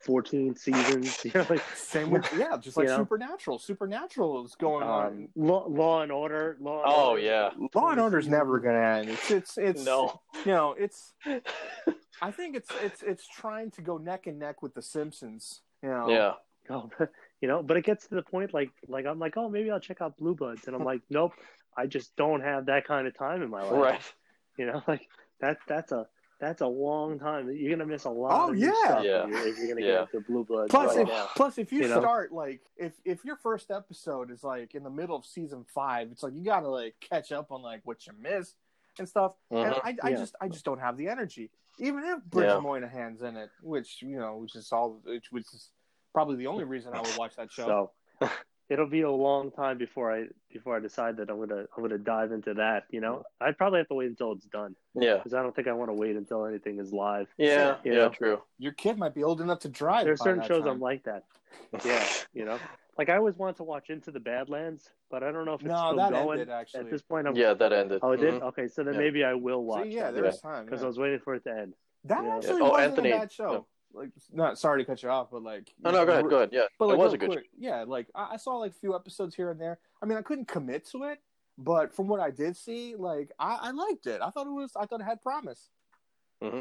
14 seasons. [laughs] You know, like Same with [laughs] yeah, just like You know? Supernatural. Supernatural is going um, on. Law, Law and Order. Law and Oh Order. yeah. Law and Order's never gonna end. It's it's it's No. you know it's. [laughs] I think it's it's it's trying to go neck and neck with The Simpsons. You know. Yeah. Oh, [laughs] you know, but it gets to the point like like I'm like, oh, maybe I'll check out Blue Bloods, and I'm like, [laughs] nope, I just don't have that kind of time in my life. Right. You know, [laughs] like that that's a that's a long time. You're gonna miss a lot. Oh, of yeah. stuff Yeah. if you're, if you're gonna Yeah. get into Blue Bloods Plus, right if, now. plus, if you, You know? start like if if your first episode is like in the middle of season five, it's like you gotta like catch up on like what you missed, and stuff. And Mhm. I, I Yeah. just I just don't have the energy. Even if Bridget Yeah. Moynahan's in it, which you know, which is all, which, which is probably the only reason I would watch that show. So [laughs] it'll be a long time before I before I decide that I'm gonna I'm gonna dive into that. You know, I'd probably have to wait until it's done Yeah. because I don't think I want to wait until anything is live. Yeah. You Yeah. know? True. Your kid might be old enough to drive. There's by certain shows time. I'm like that. [laughs] Yeah, you know, like I always wanted to watch Into the Badlands, but I don't know if it's No, still that going. ended actually. At this point, I'm Yeah. That ended. oh, it did. Mhm. Okay, so then Yeah. maybe I will watch. See, yeah, that there's time. because yeah. I was waiting for it to end. That Yeah. actually Oh, wasn't Anthony- a bad show. Like, not sorry to cut you off, but like, Oh no. Go ahead. Go ahead. Yeah. But like, it was real a good. quick, yeah. Like I, I saw like a few episodes here and there. I mean, I couldn't commit to it, but from what I did see, like I, I liked it. I thought it was. I thought it had promise. Mm-hmm.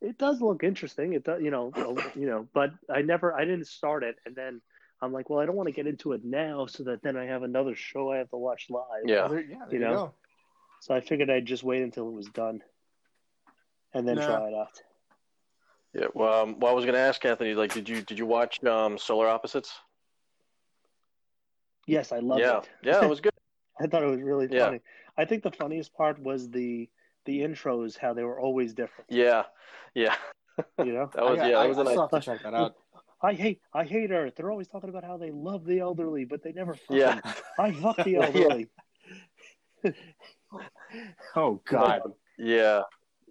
It does look interesting. It does, you know, you know, but I never, I didn't start it, and then I'm like, well, I don't want to get into it now, so that then I have another show I have to watch live. Yeah. Well, there, yeah. There You you, know? go. So I figured I'd just wait until it was done, and then No. try it out. Yeah. Well, um, well, I was going to ask Anthony. Like, did you did you watch um, Solar Opposites? Yes, I loved yeah. it. Yeah. It was good. [laughs] I thought it was really funny. Yeah. funny. I think the funniest part was the the intros, how they were always different. Yeah. Yeah. You know, [laughs] That was I, yeah. I, That was I a nice. still have to check that out. I hate I hate Earth. They're always talking about how they love the elderly, but they never. Fuck Yeah. them. [laughs] I fuck the Yeah. elderly. Oh God. Yeah.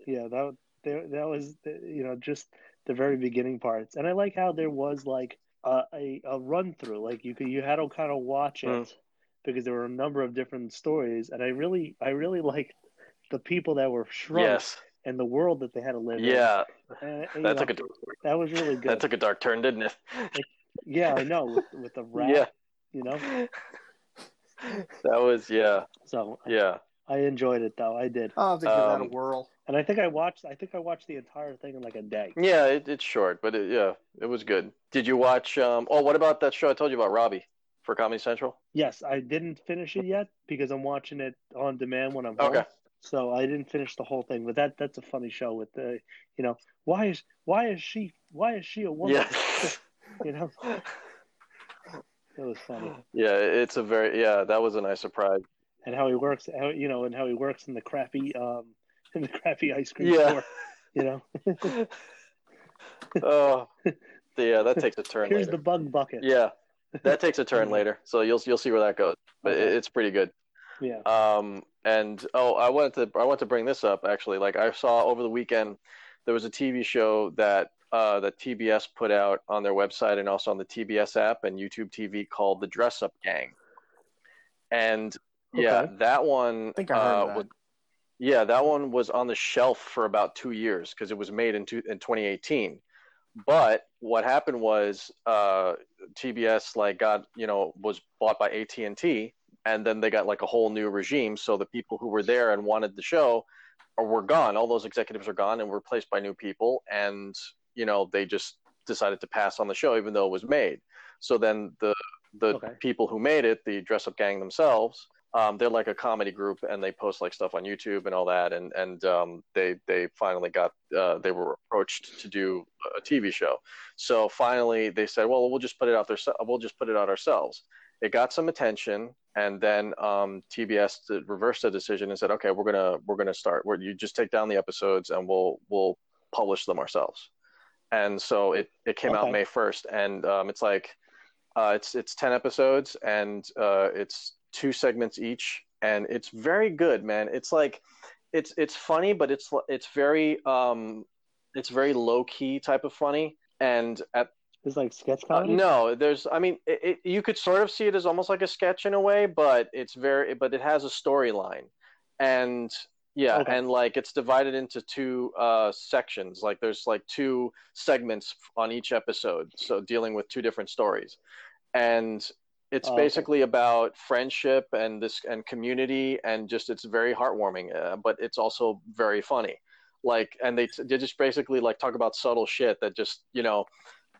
yeah that there that was you know just the very beginning parts and i like how there was like a a, a run through like you could you had to kind of watch it Mm. because there were a number of different stories and i really i really liked the people that were shrunk Yes. and the world that they had to live Yeah. in and, and, That know, took a that was really good that took a dark turn, didn't it? yeah i know with, with the [laughs] rat Yeah. you know That was yeah. so Yeah. i enjoyed it though i did I'll have to give that a Um, whirl. And i think i watched i think i watched the entire thing in like a day Yeah. It, it's short, but it, yeah, it was good. Did you watch? Um. Oh, what about that show I told you about, Robbie, for Comedy Central? Yes, I didn't finish it yet because I'm watching it on demand when I'm home. Okay. So I didn't finish the whole thing, but that that's a funny show with the, you know, why is why is she why is she a woman? Yeah. [laughs] You know, it was funny, yeah. It's a very yeah. That was a nice surprise. and how he works, how you know, and how he works in the crappy um in [laughs] the crappy ice cream Yeah. store. You know, [laughs] Oh. [laughs] yeah. That takes a turn here's later. the bug bucket. Yeah. That takes a turn later, so you'll you'll see where that goes. But it, Okay. it's pretty good. yeah. Um, and oh, I wanted to I want to bring this up actually. Like I saw over the weekend, there was a TV show that uh, that TBS put out on their website and also on the TBS app and YouTube TV called The Dress Up Gang. And yeah, that one. I think I heard uh, that. was- yeah, that one was on the shelf for about two years because it was made in two, in 2018. But what happened was uh, TBS like got you know was bought by AT and T, and then they got like a whole new regime. So the people who were there and wanted the show were gone. All those executives are gone and were replaced by new people, and you know they just decided to pass on the show even though it was made. So then the the Okay. people who made it, the dress up gang themselves, um, they're like a comedy group and they post like stuff on YouTube and all that. And and um, they they finally got uh, they were approached to do a TV show. So finally they said, well, we'll just put it out there. We'll just put it out ourselves. It got some attention, and then um, TBS reversed the decision and said, okay, we're gonna we're gonna start. Where you just take down the episodes and we'll we'll publish them ourselves. And so it it came out May first, and um, it's like uh, it's it's ten episodes and uh, it's two segments each, and it's very good, man. It's like it's it's funny, but it's it's very um, it's very low key type of funny. And at It's like sketch uh, comedy. no, there's I mean it, it, you could sort of see it as almost like a sketch in a way, but it's very but it has a storyline, and yeah, Okay. and like it's divided into two uh, sections. Like there's like two segments on each episode, so dealing with two different stories, and it's Oh, okay. basically about friendship and this and community, and just it's very heartwarming, uh, but it's also very funny. Like, and they they just basically like talk about subtle shit that just you know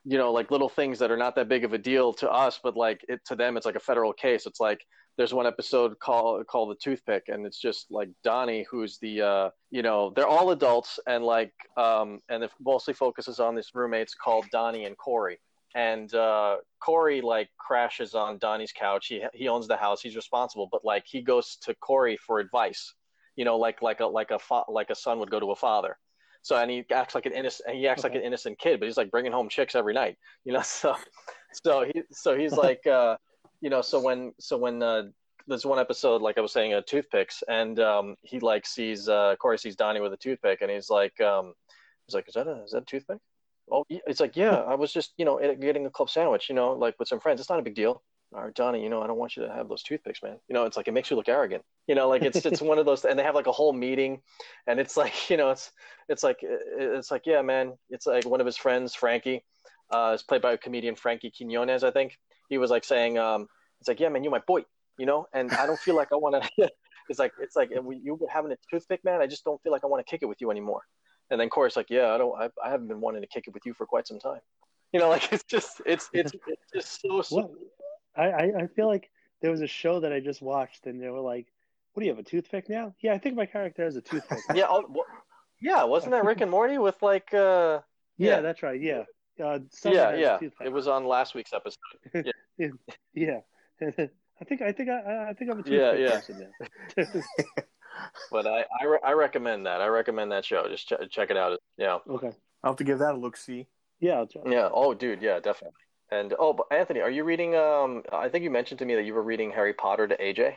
you know like little things that are not that big of a deal to us but like it to them it's like a federal case it's like there's one episode called called the toothpick and it's just like donnie who's the uh you know they're all adults and like um and it mostly focuses on these roommates called donnie and corey and uh corey like crashes on donnie's couch he he owns the house he's responsible but like he goes to corey for advice you know, like like a like a fa- like a son would go to a father. So and he acts like an innocent he acts like an innocent kid, but he's like bringing home chicks every night, you know. [laughs] So so he so he's [laughs] like uh, you know so when so when uh, there's one episode like I was saying uh, toothpicks and um, he like sees uh, Corey sees Donnie with a toothpick and he's like um, he's like is that a is that a toothpick? Oh, it's like yeah, I was just you know getting a club sandwich, you know, like with some friends. It's not a big deal. All right, Donnie, you know, I don't want you to have those toothpicks, man. You know, it's like it makes you look arrogant. You know, like it's it's one of those, and they have like a whole meeting, and it's [laughs] like you know, it's it's like it's like yeah, man. It's like one of his friends, Frankie, uh, is played by a comedian Frankie Quinones, I think. He was like saying, um, it's like yeah, man, you're my boy, you know, and I don't feel like I want to. [laughs] it's like it's like you having a toothpick, man. I just don't feel like I want to kick it with you anymore. And then Corey's like, yeah, I don't, I, I haven't been wanting to kick it with you for quite some time. [laughs] You know, like it's just, it's, [laughs] it's, it's just so. I I feel like there was a show that I just watched, and they were like, "What do you have a toothpick now?" Yeah, I think my character has a toothpick. [laughs] yeah, oh, well, yeah, wasn't that Rick and Morty with like? uh yeah, Yeah. that's right. Yeah, uh, Yeah, yeah. It was on last week's episode. Yeah, yeah. I think I think I, I think I'm a toothpick Yeah, yeah. person now. But I, I, re- I recommend that. I recommend that show. Just ch- check it out. Yeah, okay. I'll have to give that a look. See, Yeah, I'll yeah. Oh, dude, yeah, definitely. And oh, but Anthony, are you reading? Um, I think you mentioned to me that you were reading Harry Potter to AJ.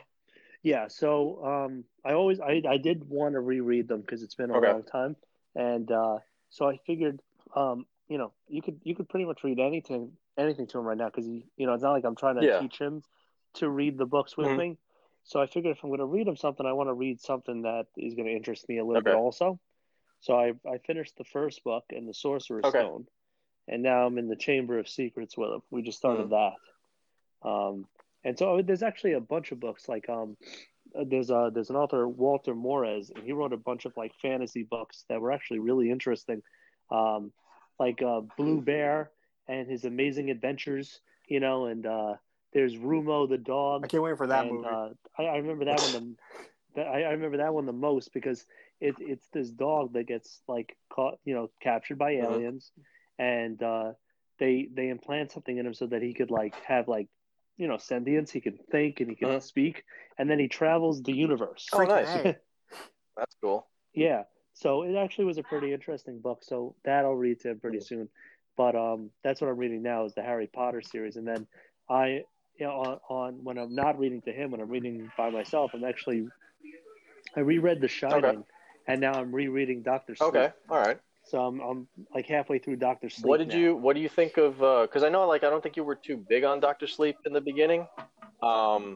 Yeah, so um, I always I, I did want to reread them because it's been a Okay. long time, and uh, so I figured, um, you know, you could you could pretty much read anything anything to him right now because you know it's not like I'm trying to Yeah. teach him to read the books with Mhm. me. So I figured if I'm going to read him something, I want to read something that is going to interest me a little bit also. So I I finished the first book in the Sorcerer's Okay. Stone, and now I'm in the Chamber of Secrets with him. We just started Mm-hmm. that. Um, and so there's actually a bunch of books like um, uh, there's a there's an author Walter Moers, and he wrote a bunch of like fantasy books that were actually really interesting, um, like uh, Blue Bear and his Amazing Adventures, you know, and uh, there's Rumo the dog. I can't wait for that and, movie. Uh, I, I remember that one. The, [laughs] that, I, I remember that one the most because it, it's this dog that gets like caught, you know, captured by Mhm. aliens, and uh, they they implant something in him so that he could like have like, you know, sentience. He can think and he can Mhm. speak, and then he travels the universe. Oh, nice. [laughs] That's cool. Yeah. So it actually was a pretty interesting book. So that I'll read to him pretty soon. But um, that's what I'm reading now is the Harry Potter series, and then I, you know, on, on when I'm not reading to him, when I'm reading by myself, I'm actually I reread The Shining, Okay. and now I'm rereading Doctor Sleep. Okay, all right. So I'm I'm like halfway through Doctor Sleep. What did now. you What do you think of? Because I know, like, I don't think you were too big on Doctor Sleep in the beginning. Um,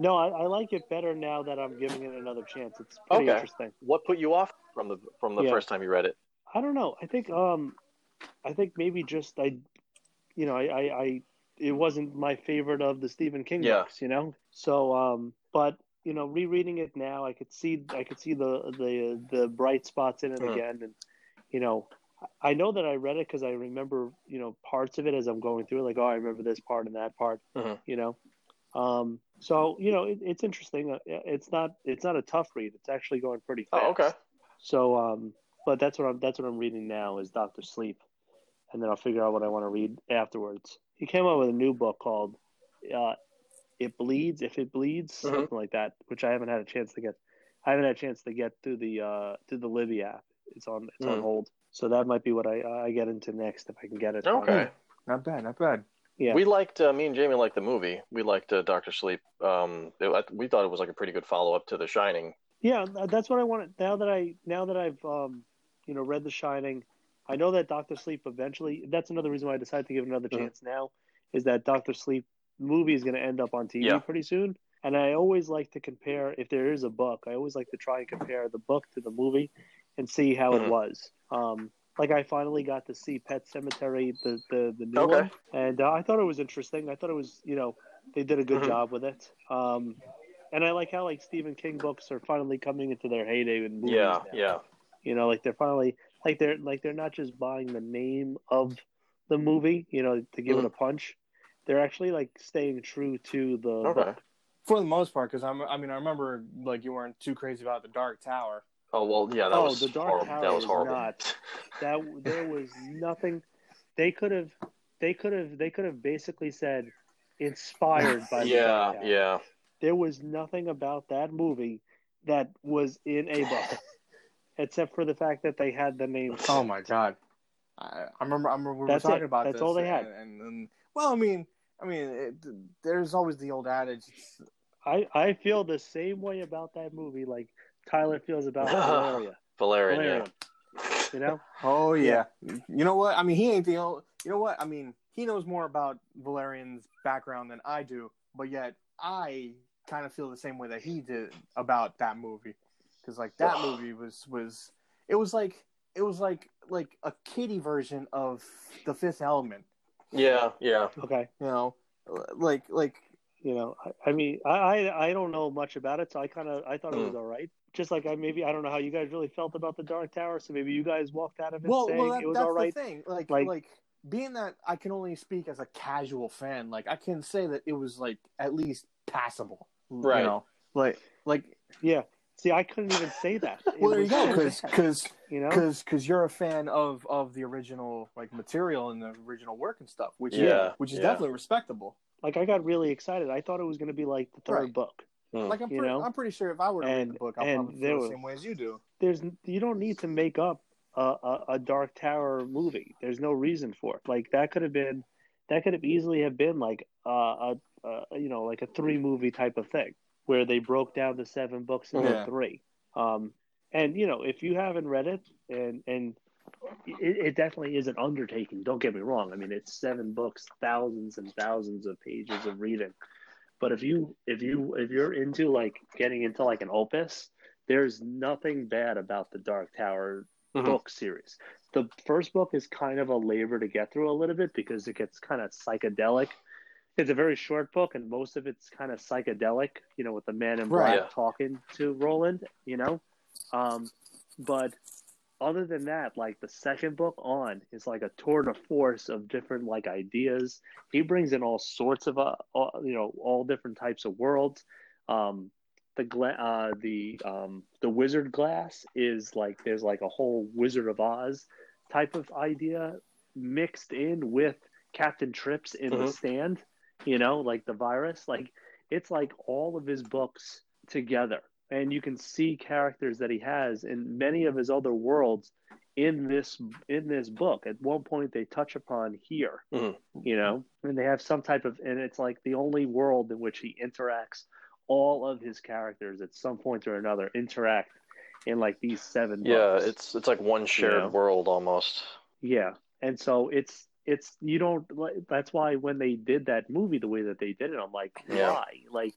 No, I, I like it better now that I'm giving it another chance. It's pretty Okay. interesting. what put you off from the from the Yeah. first time you read it? I don't know. I think um, I think maybe just I, you know, I, I, I it wasn't my favorite of the Stephen King Yeah. books, you know. So um, but you know, rereading it now, I could see I could see the the the bright spots in it Mhm. again, and you know, I know that I read it because I remember you know parts of it as I'm going through, it, like oh, I remember this part and that part, Mhm. you know. Um, so you know, it, it's interesting. Uh, It's not it's not a tough read. It's actually going pretty fast. Oh, okay. So, um, but that's what I'm that's what I'm reading now is Doctor Sleep, and then I'll figure out what I want to read afterwards. He came out with a new book called uh, "It Bleeds," if it bleeds, Mhm. something like that, which I haven't had a chance to get. I haven't had a chance to get through the uh, through the Libby app. It's on it's on Mm. hold, so that might be what I I get into next if I can get it. Okay. Not bad, not bad. Yeah. We liked uh, me and Jamie liked the movie. We liked uh, Doctor Sleep. Um, it, we thought it was like a pretty good follow up to The Shining. Yeah, that's what I wanted. Now that I now that I've um, you know read The Shining, I know that Doctor Sleep eventually. That's another reason why I decided to give it another Mhm. chance. Now is that Doctor Sleep movie is going to end up on TV Yeah. pretty soon, and I always like to compare. If there is a book, I always like to try and compare the book to the movie, and see how it was. Um, like I finally got to see Pet Sematary, the the, the new Okay. one, and uh, I thought it was interesting. I thought it was you know they did a good Mhm. job with it. Um, and I like how like Stephen King books are finally coming into their heyday in movies. Yeah, now. yeah. You know, like they're finally like they're like they're not just buying the name of the movie, you know, to give it a punch. They're actually like staying true to the Mm-hmm. Okay. book. For the most part, because I'm, I mean, I remember like you weren't too crazy about the Dark Tower. Oh well, yeah. That Oh, was The Dark horrible. Tower that was was horrible. not- [laughs] That there was nothing they could have they could have they could have basically said inspired by the yeah, Dark Tower. yeah. There was nothing about that movie that was in a book, except for the fact that they had the name. Oh my god, I, I remember. I remember we That's were talking it. about That's this, all they had. And, and well, I mean, I mean, it, there's always the old adage. I I feel the same way about that movie, like Tyler feels about [laughs] Valeria. Valerian, Valerian. yeah. You know, Oh yeah. You know what? I mean, he ain't the only. You know what? I mean, he knows more about Valerian's background than I do, but yet I kind of feel the same way that he did about that movie, because like that movie was was it was like it was like like a kiddie version of The Fifth Element. Yeah, yeah. okay. You know, like like You know, I, I mean, I, I I don't know much about it, so I kind of I thought it was Mm. all right. Just like I maybe I don't know how you guys really felt about the Dark Tower, so maybe you guys walked out of it well, saying well, that, it was that's all right. the thing. Like, Like- like, being that I can only speak as a casual fan, like I can say that it was like at least passable. Right. You know, like, like. Yeah. See, I couldn't even say that. [laughs] It Well, there you go, because because you know, because you're a fan of of the original like material and the original work and stuff, which Yeah, which is yeah. definitely respectable. like I got really excited. I thought it was going to be like the third Right. book. Mm. Like I'm, You pre- know? I'm pretty sure if I were to read the book, I'll and probably there feel the same way as you do. There's you don't need to make up a, a, a Dark Tower movie. There's no reason for it. Like that could have been that could have easily have been like a, a, a you know like a three movie type of thing where they broke down the seven books into Yeah. three. Um, and you know if you haven't read it and and it, it definitely is an undertaking. Don't get me wrong. I mean, it's seven books, thousands and thousands of pages of reading. But if you if you if you're into like getting into like an opus, there's nothing bad about the Dark Tower Mhm. book series. The first book is kind of a labor to get through a little bit because it gets kind of psychedelic. It's a very short book, and most of it's kind of psychedelic. You know, with the man in black Right. Yeah. talking to Roland. You know, um, but other than that, like the second book on is like a tour de force of different like ideas. He brings in all sorts of uh, all, you know all different types of worlds. Um, the gla- uh, the um, the wizard glass is like there's like a whole Wizard of Oz type of idea mixed in with Captain Trips in the Mhm. stand. You know, like the virus. Like it's like all of his books together and you can see characters that he has in many of his other worlds in this in this book at one point they touch upon here Mhm. you know and they have some type of and it's like the only world in which he interacts all of his characters at some point or another interact in like these seven Yeah, books. it's it's like one shared know? world almost. Yeah, and so it's it's you don't that's why when they did that movie the way that they did it, I'm like, Yeah. why? Like,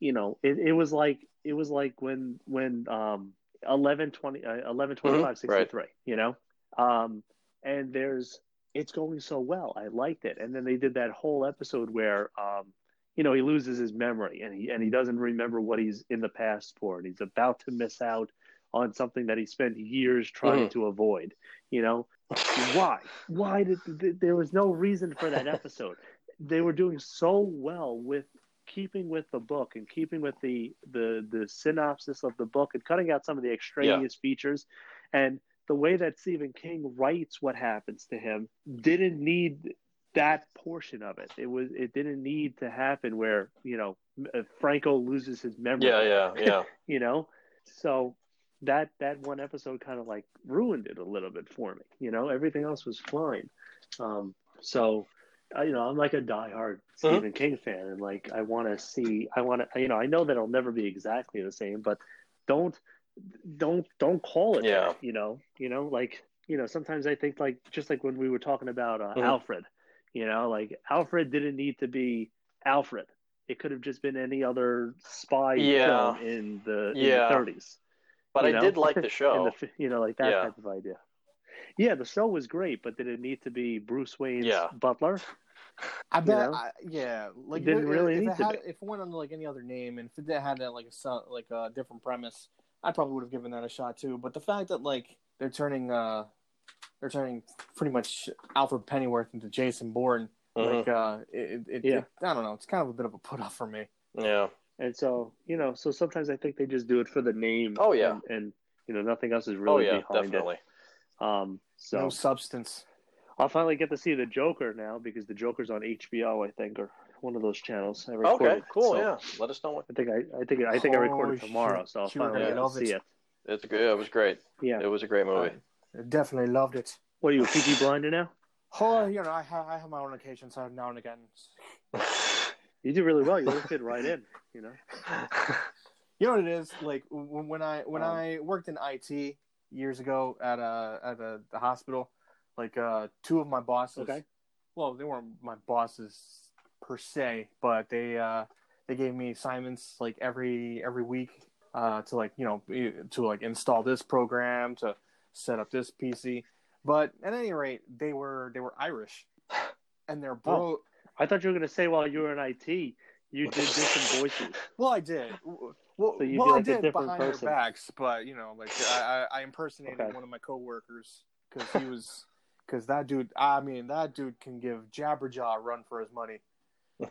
you know, it, it was like it was like when when um 11 20 uh, 11 25 Mhm, right. 63, you know? Um and there's it's going so well. I liked it. And then they did that whole episode where um you know, he loses his memory and he and he doesn't remember what he's in the past for and he's about to miss out on something that he spent years trying Mhm. to avoid, you know? Why? Why did, there was no reason for that episode. [laughs] They were doing so well with keeping with the book and keeping with the the the synopsis of the book and cutting out some of the extraneous features. And the way that Stephen King writes what happens to him didn't need that portion of it. It was it didn't need to happen where you know uh, Franco loses his memory. Yeah, yeah, yeah. [laughs] you know? So that that one episode kind of like ruined it a little bit for me you know everything else was fine um so uh, you know i'm like a diehard stephen king fan and like i want to see i want to you know i know that it'll never be exactly the same but don't don't don't call it Yeah. that, you know you know like you know sometimes i think like just like when we were talking about uh, Mhm. alfred you know like alfred didn't need to be alfred it could have just been any other spy Yeah. film in the, Yeah. in the 30s But you I know? did like the [laughs] show. the, you know, like that Yeah. type of idea. Yeah, the show was great, but did it need to be Bruce Wayne's Yeah. butler? I You know? I, yeah, like didn't if, really if need it to be. if it went under like any other name, and if it had a, like a like a different premise, I probably would have given that a shot too. But the fact that like they're turning, uh, they're turning pretty much Alfred Pennyworth into Jason Bourne, Mhm. like uh, it, it, Yeah. it, I don't know, it's kind of a bit of a put off for me. Yeah. And so, you know, so sometimes I think they just do it for the name. Oh, yeah. and, and you know, nothing else is Oh really yeah, behind definitely. it. Um, so No substance. I'll finally get to see the Joker now because the Joker's on HBO, I think, or one of those channels. I Okay, recorded it, cool. so yeah, let us know what. I think I, I think I think I recorded Oh, tomorrow, so I'll finally I get to see it. it. It's good. It was great. Yeah. It was a great movie. I definitely loved it. What are you, a Peaky Blinder now? Oh, you know, I have, I have my own occasions uh, now and again. [laughs] You did really well. You fit right in. [laughs] You know. You know what it is? Like when I when Um, I worked in IT years ago at a at a the hospital, like uh, two of my bosses. Okay. Well, they weren't my bosses per se, but they uh, they gave me assignments like every every week uh, to like you know to like install this program to set up this PC. But at any rate, they were they were Irish, and their bro. I thought you were going to say while you were in IT, you did different voices. [laughs] Well, I did. Well, So well I like a did behind person. their backs, but you know, like I, I, I impersonated Okay. one of my coworkers because he was, because that dude. I mean, that dude can give Jabberjaw a run for his money.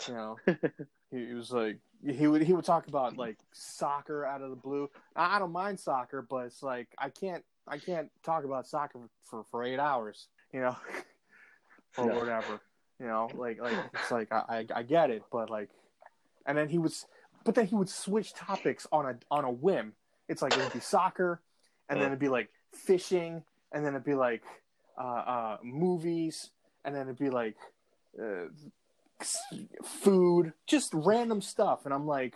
You know, [laughs] he, he was like he would he would talk about like soccer out of the blue. I, I don't mind soccer, but it's like I can't I can't talk about soccer for for eight hours. You know, [laughs] or No. whatever. You know, like like [laughs] it's like I, I I get it, but like, and then he was, but then he would switch topics on a on a whim. It's like it would be soccer, and then it'd be like fishing, and then it'd be like uh, uh, movies, and then it'd be like uh, food, just random stuff, and I'm like,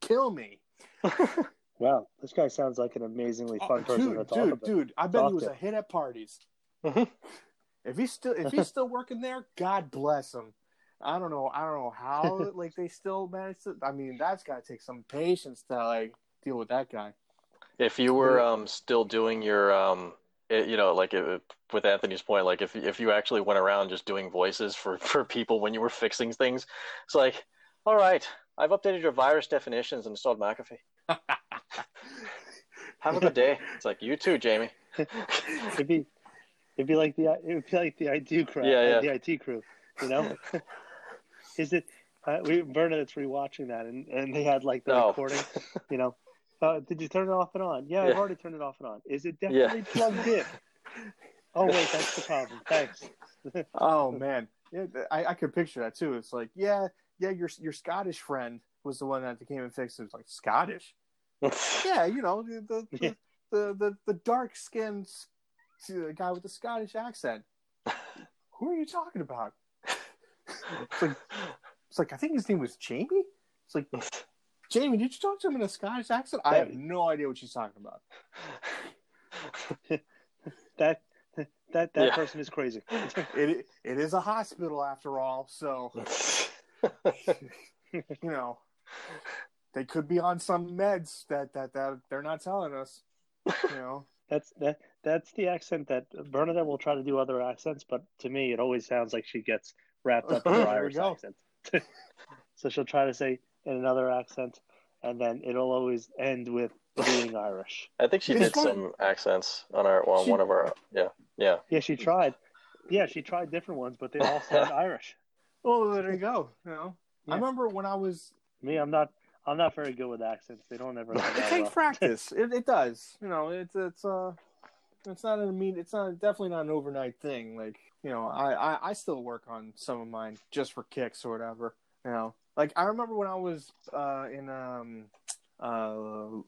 kill me, [laughs] Wow, this guy sounds like an amazingly fun Oh, person to dude, talk dude, about. dude. I bet talk he was to. a hit at parties. Mhm. If he's still if he's still working there, God bless him. I don't know. I don't know how [laughs] like they still managed to. I mean, that's got to take some patience to like deal with that guy. If you were um still doing your um it, you know like uh with Anthony's point like if if you actually went around just doing voices for [laughs] for people when you were fixing things it's like all right I've updated your virus definitions and installed McAfee [laughs] have a good day it's like you too Jamie It'd be, it'd be like the it'd be like the IT Crowd. Yeah, yeah. The IT Crowd. You know. [laughs] Is it? Uh, we Bernadette's rewatching that, and and they had like the No. recording. You know. [laughs] Uh, did you turn it off and on? Yeah, Yeah. I've already turned it off and on. Is it Yeah. definitely plugged in? [laughs] Oh wait, that's the problem. Thanks. Oh man, yeah, I, I could picture that too. It's like, yeah, yeah, your your Scottish friend was the one that came and fixed it. It's like Scottish. Yeah, you know the the Yeah. the, the, the dark skinned guy with the Scottish accent. [laughs] Who are you talking about? It's like, it's like I think his name was Jamie. It's like Jamie, did you talk to him in a Scottish accent? I have no idea what she's talking about. [laughs] That that that Yeah. person is crazy. [laughs] It it is a hospital after all, so you know they could be on some meds that that that they're not telling us. You know, That's that that's the accent that Bernadette will try to do other accents, but to me it always sounds like she gets wrapped up in her [laughs] There Irish go. accent. [laughs] so she'll try to say in another accent, and then it'll always end with being Irish. I think she It's did fun. some accents on our well, She- one of our yeah yeah Yeah, she tried. Yeah, she tried different ones, but they all sound [laughs] Irish. well there you go. You know, I remember when I was. Me, I'm not. I'm not very good with accents. They don't ever. It takes well. practice. It, it does. You know, it's it's uh, it's not an immediate. It's not definitely not an overnight thing. Like you know, I, I I still work on some of mine just for kicks or whatever. You know, like I remember when I was uh in um uh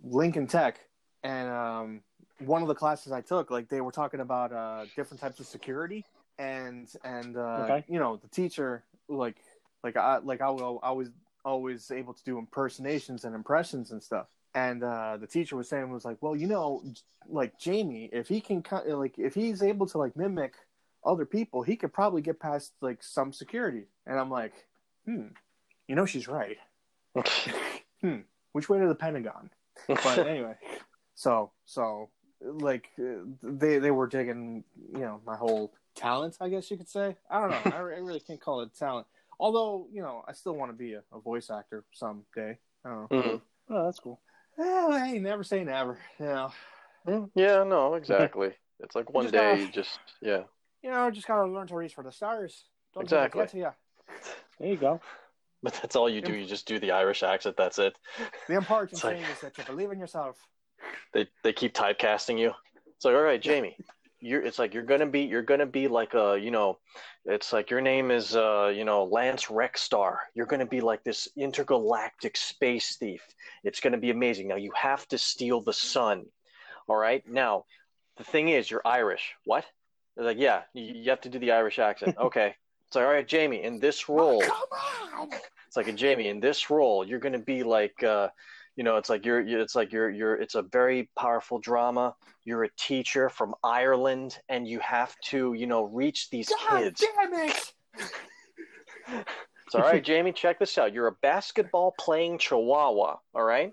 Lincoln Tech and um one of the classes I took, like they were talking about uh different types of security and and uh Okay. you know the teacher like like I like I, will- I was always able to do impersonations and impressions and stuff. And uh, the teacher was saying was like, well, you know, like Jamie, if he can like if he's able to like mimic other people, he could probably get past like some security. And I'm like, hmm, you know, she's right. [laughs] hmm, which way to the Pentagon? But [laughs] anyway, so so like uh, they they were digging, you know, my whole talent, I guess you could say. I don't know. I, re- I really can't call it talent. Although, you know, I still want to be a, a voice actor someday. I don't know. Mhm. Oh, that's cool. Well, hey, never say never. You know, Mm, yeah no exactly [laughs] it's like one just day gotta- you just yeah you know, just gotta learn to reach for the stars. Don't Exactly. let it get to you. There you go. but that's all you do you just do the Irish accent that's it The important It's like- thing is that you believe in yourself. they they keep typecasting you it's like all right Jamie you're it's like you're gonna be you're gonna be like a you know it's like your name is uh you know lance rexstar. You're gonna be like this intergalactic space thief. It's gonna be amazing. Now you have to steal the sun all right? Now the thing is you're irish. What? They're like yeah you, you have to do the irish accent. [laughs] Okay. It's like all right jamie in this role it's like a jamie in this role you're gonna be like uh you know it's like you're you- it's like you're you're it's a very powerful drama you're a teacher from ireland and you have to you know reach these kids damn it! it's all right [laughs] jamie check this out you're a basketball playing chihuahua all right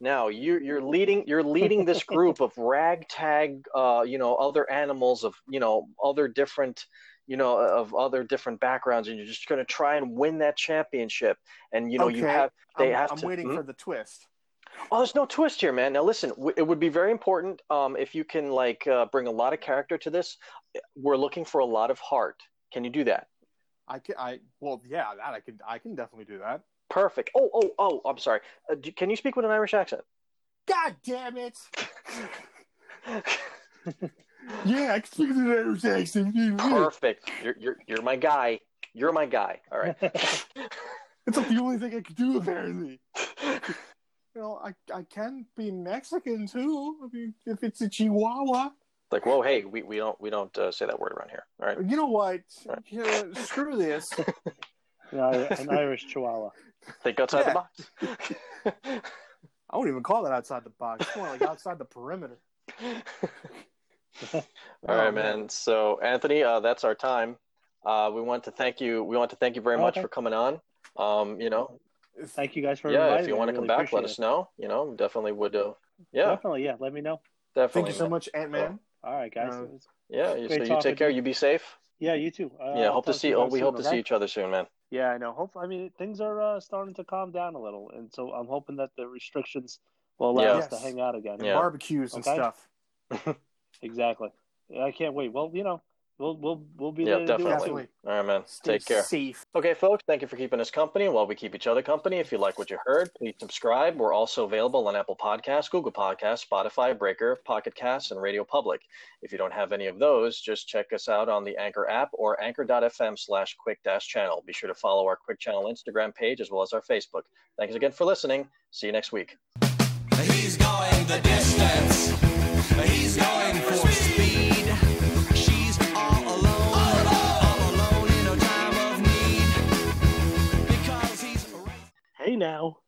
now you you're leading you're leading this group of [laughs] ragtag uh you know other animals of you know other different you know of other different backgrounds and you're just going to try and win that championship and you know you have they I'm, have I'm to waiting Hmm? for the twist. Oh, there's no twist here, man. Now listen, w- it would be very important um, if you can like uh, bring a lot of character to this. We're looking for a lot of heart. Can you do that? I can, I well, yeah, that I can, I can definitely do that. Perfect. Oh, oh, oh. I'm sorry. Uh, do, can you speak with an Irish accent? God damn it! Yeah, I can speak to the Irish accent. Perfect. You're you're you're my guy. You're my guy. All right. [laughs] It's like the only thing I can do, apparently. [laughs] You know, I, I can be Mexican too. I mean, if it's a Chihuahua. like, whoa, hey, we, we don't we don't uh, say that word around here. All right. You know what? Right. You know, screw this. [laughs] Yeah, an Irish Chihuahua. Think outside Yeah. the box. [laughs] I wouldn't even call that outside the box. It's more like outside the perimeter. [laughs] All Oh, right, man. man. So, Anthony, uh, that's our time. Uh, we want to thank you. We want to thank you very much Okay. for coming on. Um, you know, Thank you guys for yeah. inviting If you me. Want to really come back, appreciate let it. us know. You know, definitely would. Uh, yeah, Definitely, yeah. Let me know. definitely. Thank you so much, Ant Man. All right, guys. Uh, Yeah, you, so you talking take care. you. You be safe. yeah, you too. Uh, yeah, I'll hope to see. Oh, we soon, hope to see each other soon, man. Yeah, I know. Hopefully, I mean, things are uh, starting to calm down a little, and so I'm hoping that the restrictions will allow Yeah. us to hang out again. Yeah. Barbecues and stuff. [laughs] Exactly. I can't wait. Well, you know, we'll we'll we'll be Yeah, there to do it definitely. Definitely. All right, man. Stay Take care. safe. Okay, folks, thank you for keeping us company while we keep each other company. If you like what you heard, please subscribe. We're also available on Apple Podcasts, Google Podcasts, Spotify, Breaker, Pocket Casts, and Radio Public. If you don't have any of those, just check us out on the Anchor app or anchor.fm slash quick dash channel. Be sure to follow our Quick Channel Instagram page as well as our Facebook. Thanks again for listening. See you next week. He's going the distance. He's going for speed. Hey now.